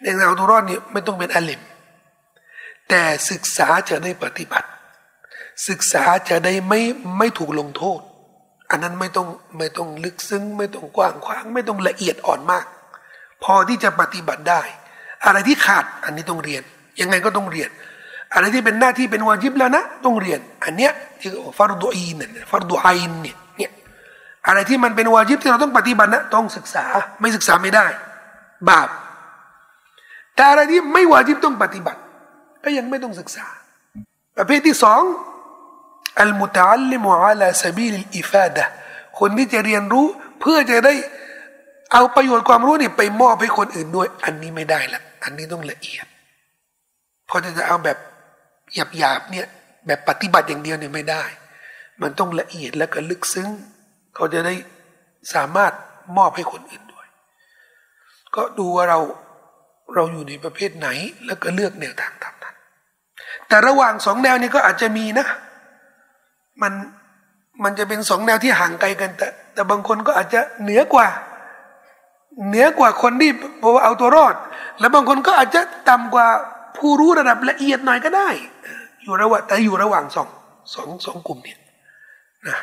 แนวทางเอาตัวรอดนี่ไม่ต้องเป็นอัลลิมแต่ศึกษาจะได้ปฏิบัติ ศึกษาจะได้ไม่ไม่ถูกลงโทษ อันนั้นไม่ต้องไม่ต้องลึกซึ้ง ไม่ต้องกว้างขวาง ไม่ต้องละเอียดอ่อนมาก พอที่จะปฏิบัติได้ อะไรที่ขาดอันนี้ต้องเรียน ยังไงก็ต้องเรียน อะไรที่เป็นหน้าที่เป็นวาจิบแล้วนะ ต้องเรียน อันเนี้ยที่ฟารดูอีนเนี่ยฟารดูไอนเนี่ยเนี่ยอะไรที่มันเป็นวาจิบที่เราต้องปฏิบัตินะต้องศึกษาไม่ศึกษาไม่ได้ บาป แต่อะไรที่ไม่วาจิบต้องปฏิบัติ ก็ยังไม่ต้องศึกษา ประเภทที่สองอัลมุตอัลลิมุอาลาซาบีลอิฟาดะคนที่จะเรียนรู้เพื่อจะได้เอาประโยชน์ความรู้นี่ไปมอบให้คนอื่นด้วย อันนี้ไม่ได้ละอันนี้ต้องละเอียดพอจะเอาแบบหยาบๆเนี่ยแบบปฏิบัติอย่างเดียวเนี่ยไม่ได้ มันต้องละเอียดแล้วก็ลึกซึ้ง เขาจะได้สามารถมอบให้คนอื่นด้วย ก็ดูว่าเรา เราอยู่ในประเภทไหน แล้วก็เลือกแนวทางทำนั้น แต่ระหว่างสองแนวนี้ก็อาจจะมีนะ มันมันจะเป็นสองแนวที่ห่างไกลกัน แต่ แต่บางคนก็อาจจะเหนือกว่า เหนือกว่าคนที่เอาตัวรอด แล้วบางคนก็อาจจะต่ำกว่าผู้รู้ระดับละเอียดหน่อยก็ได้ อยู่ระหว่างแต่อยู่ระหว่างสองสองสองกลุ่มเนี่ยนะ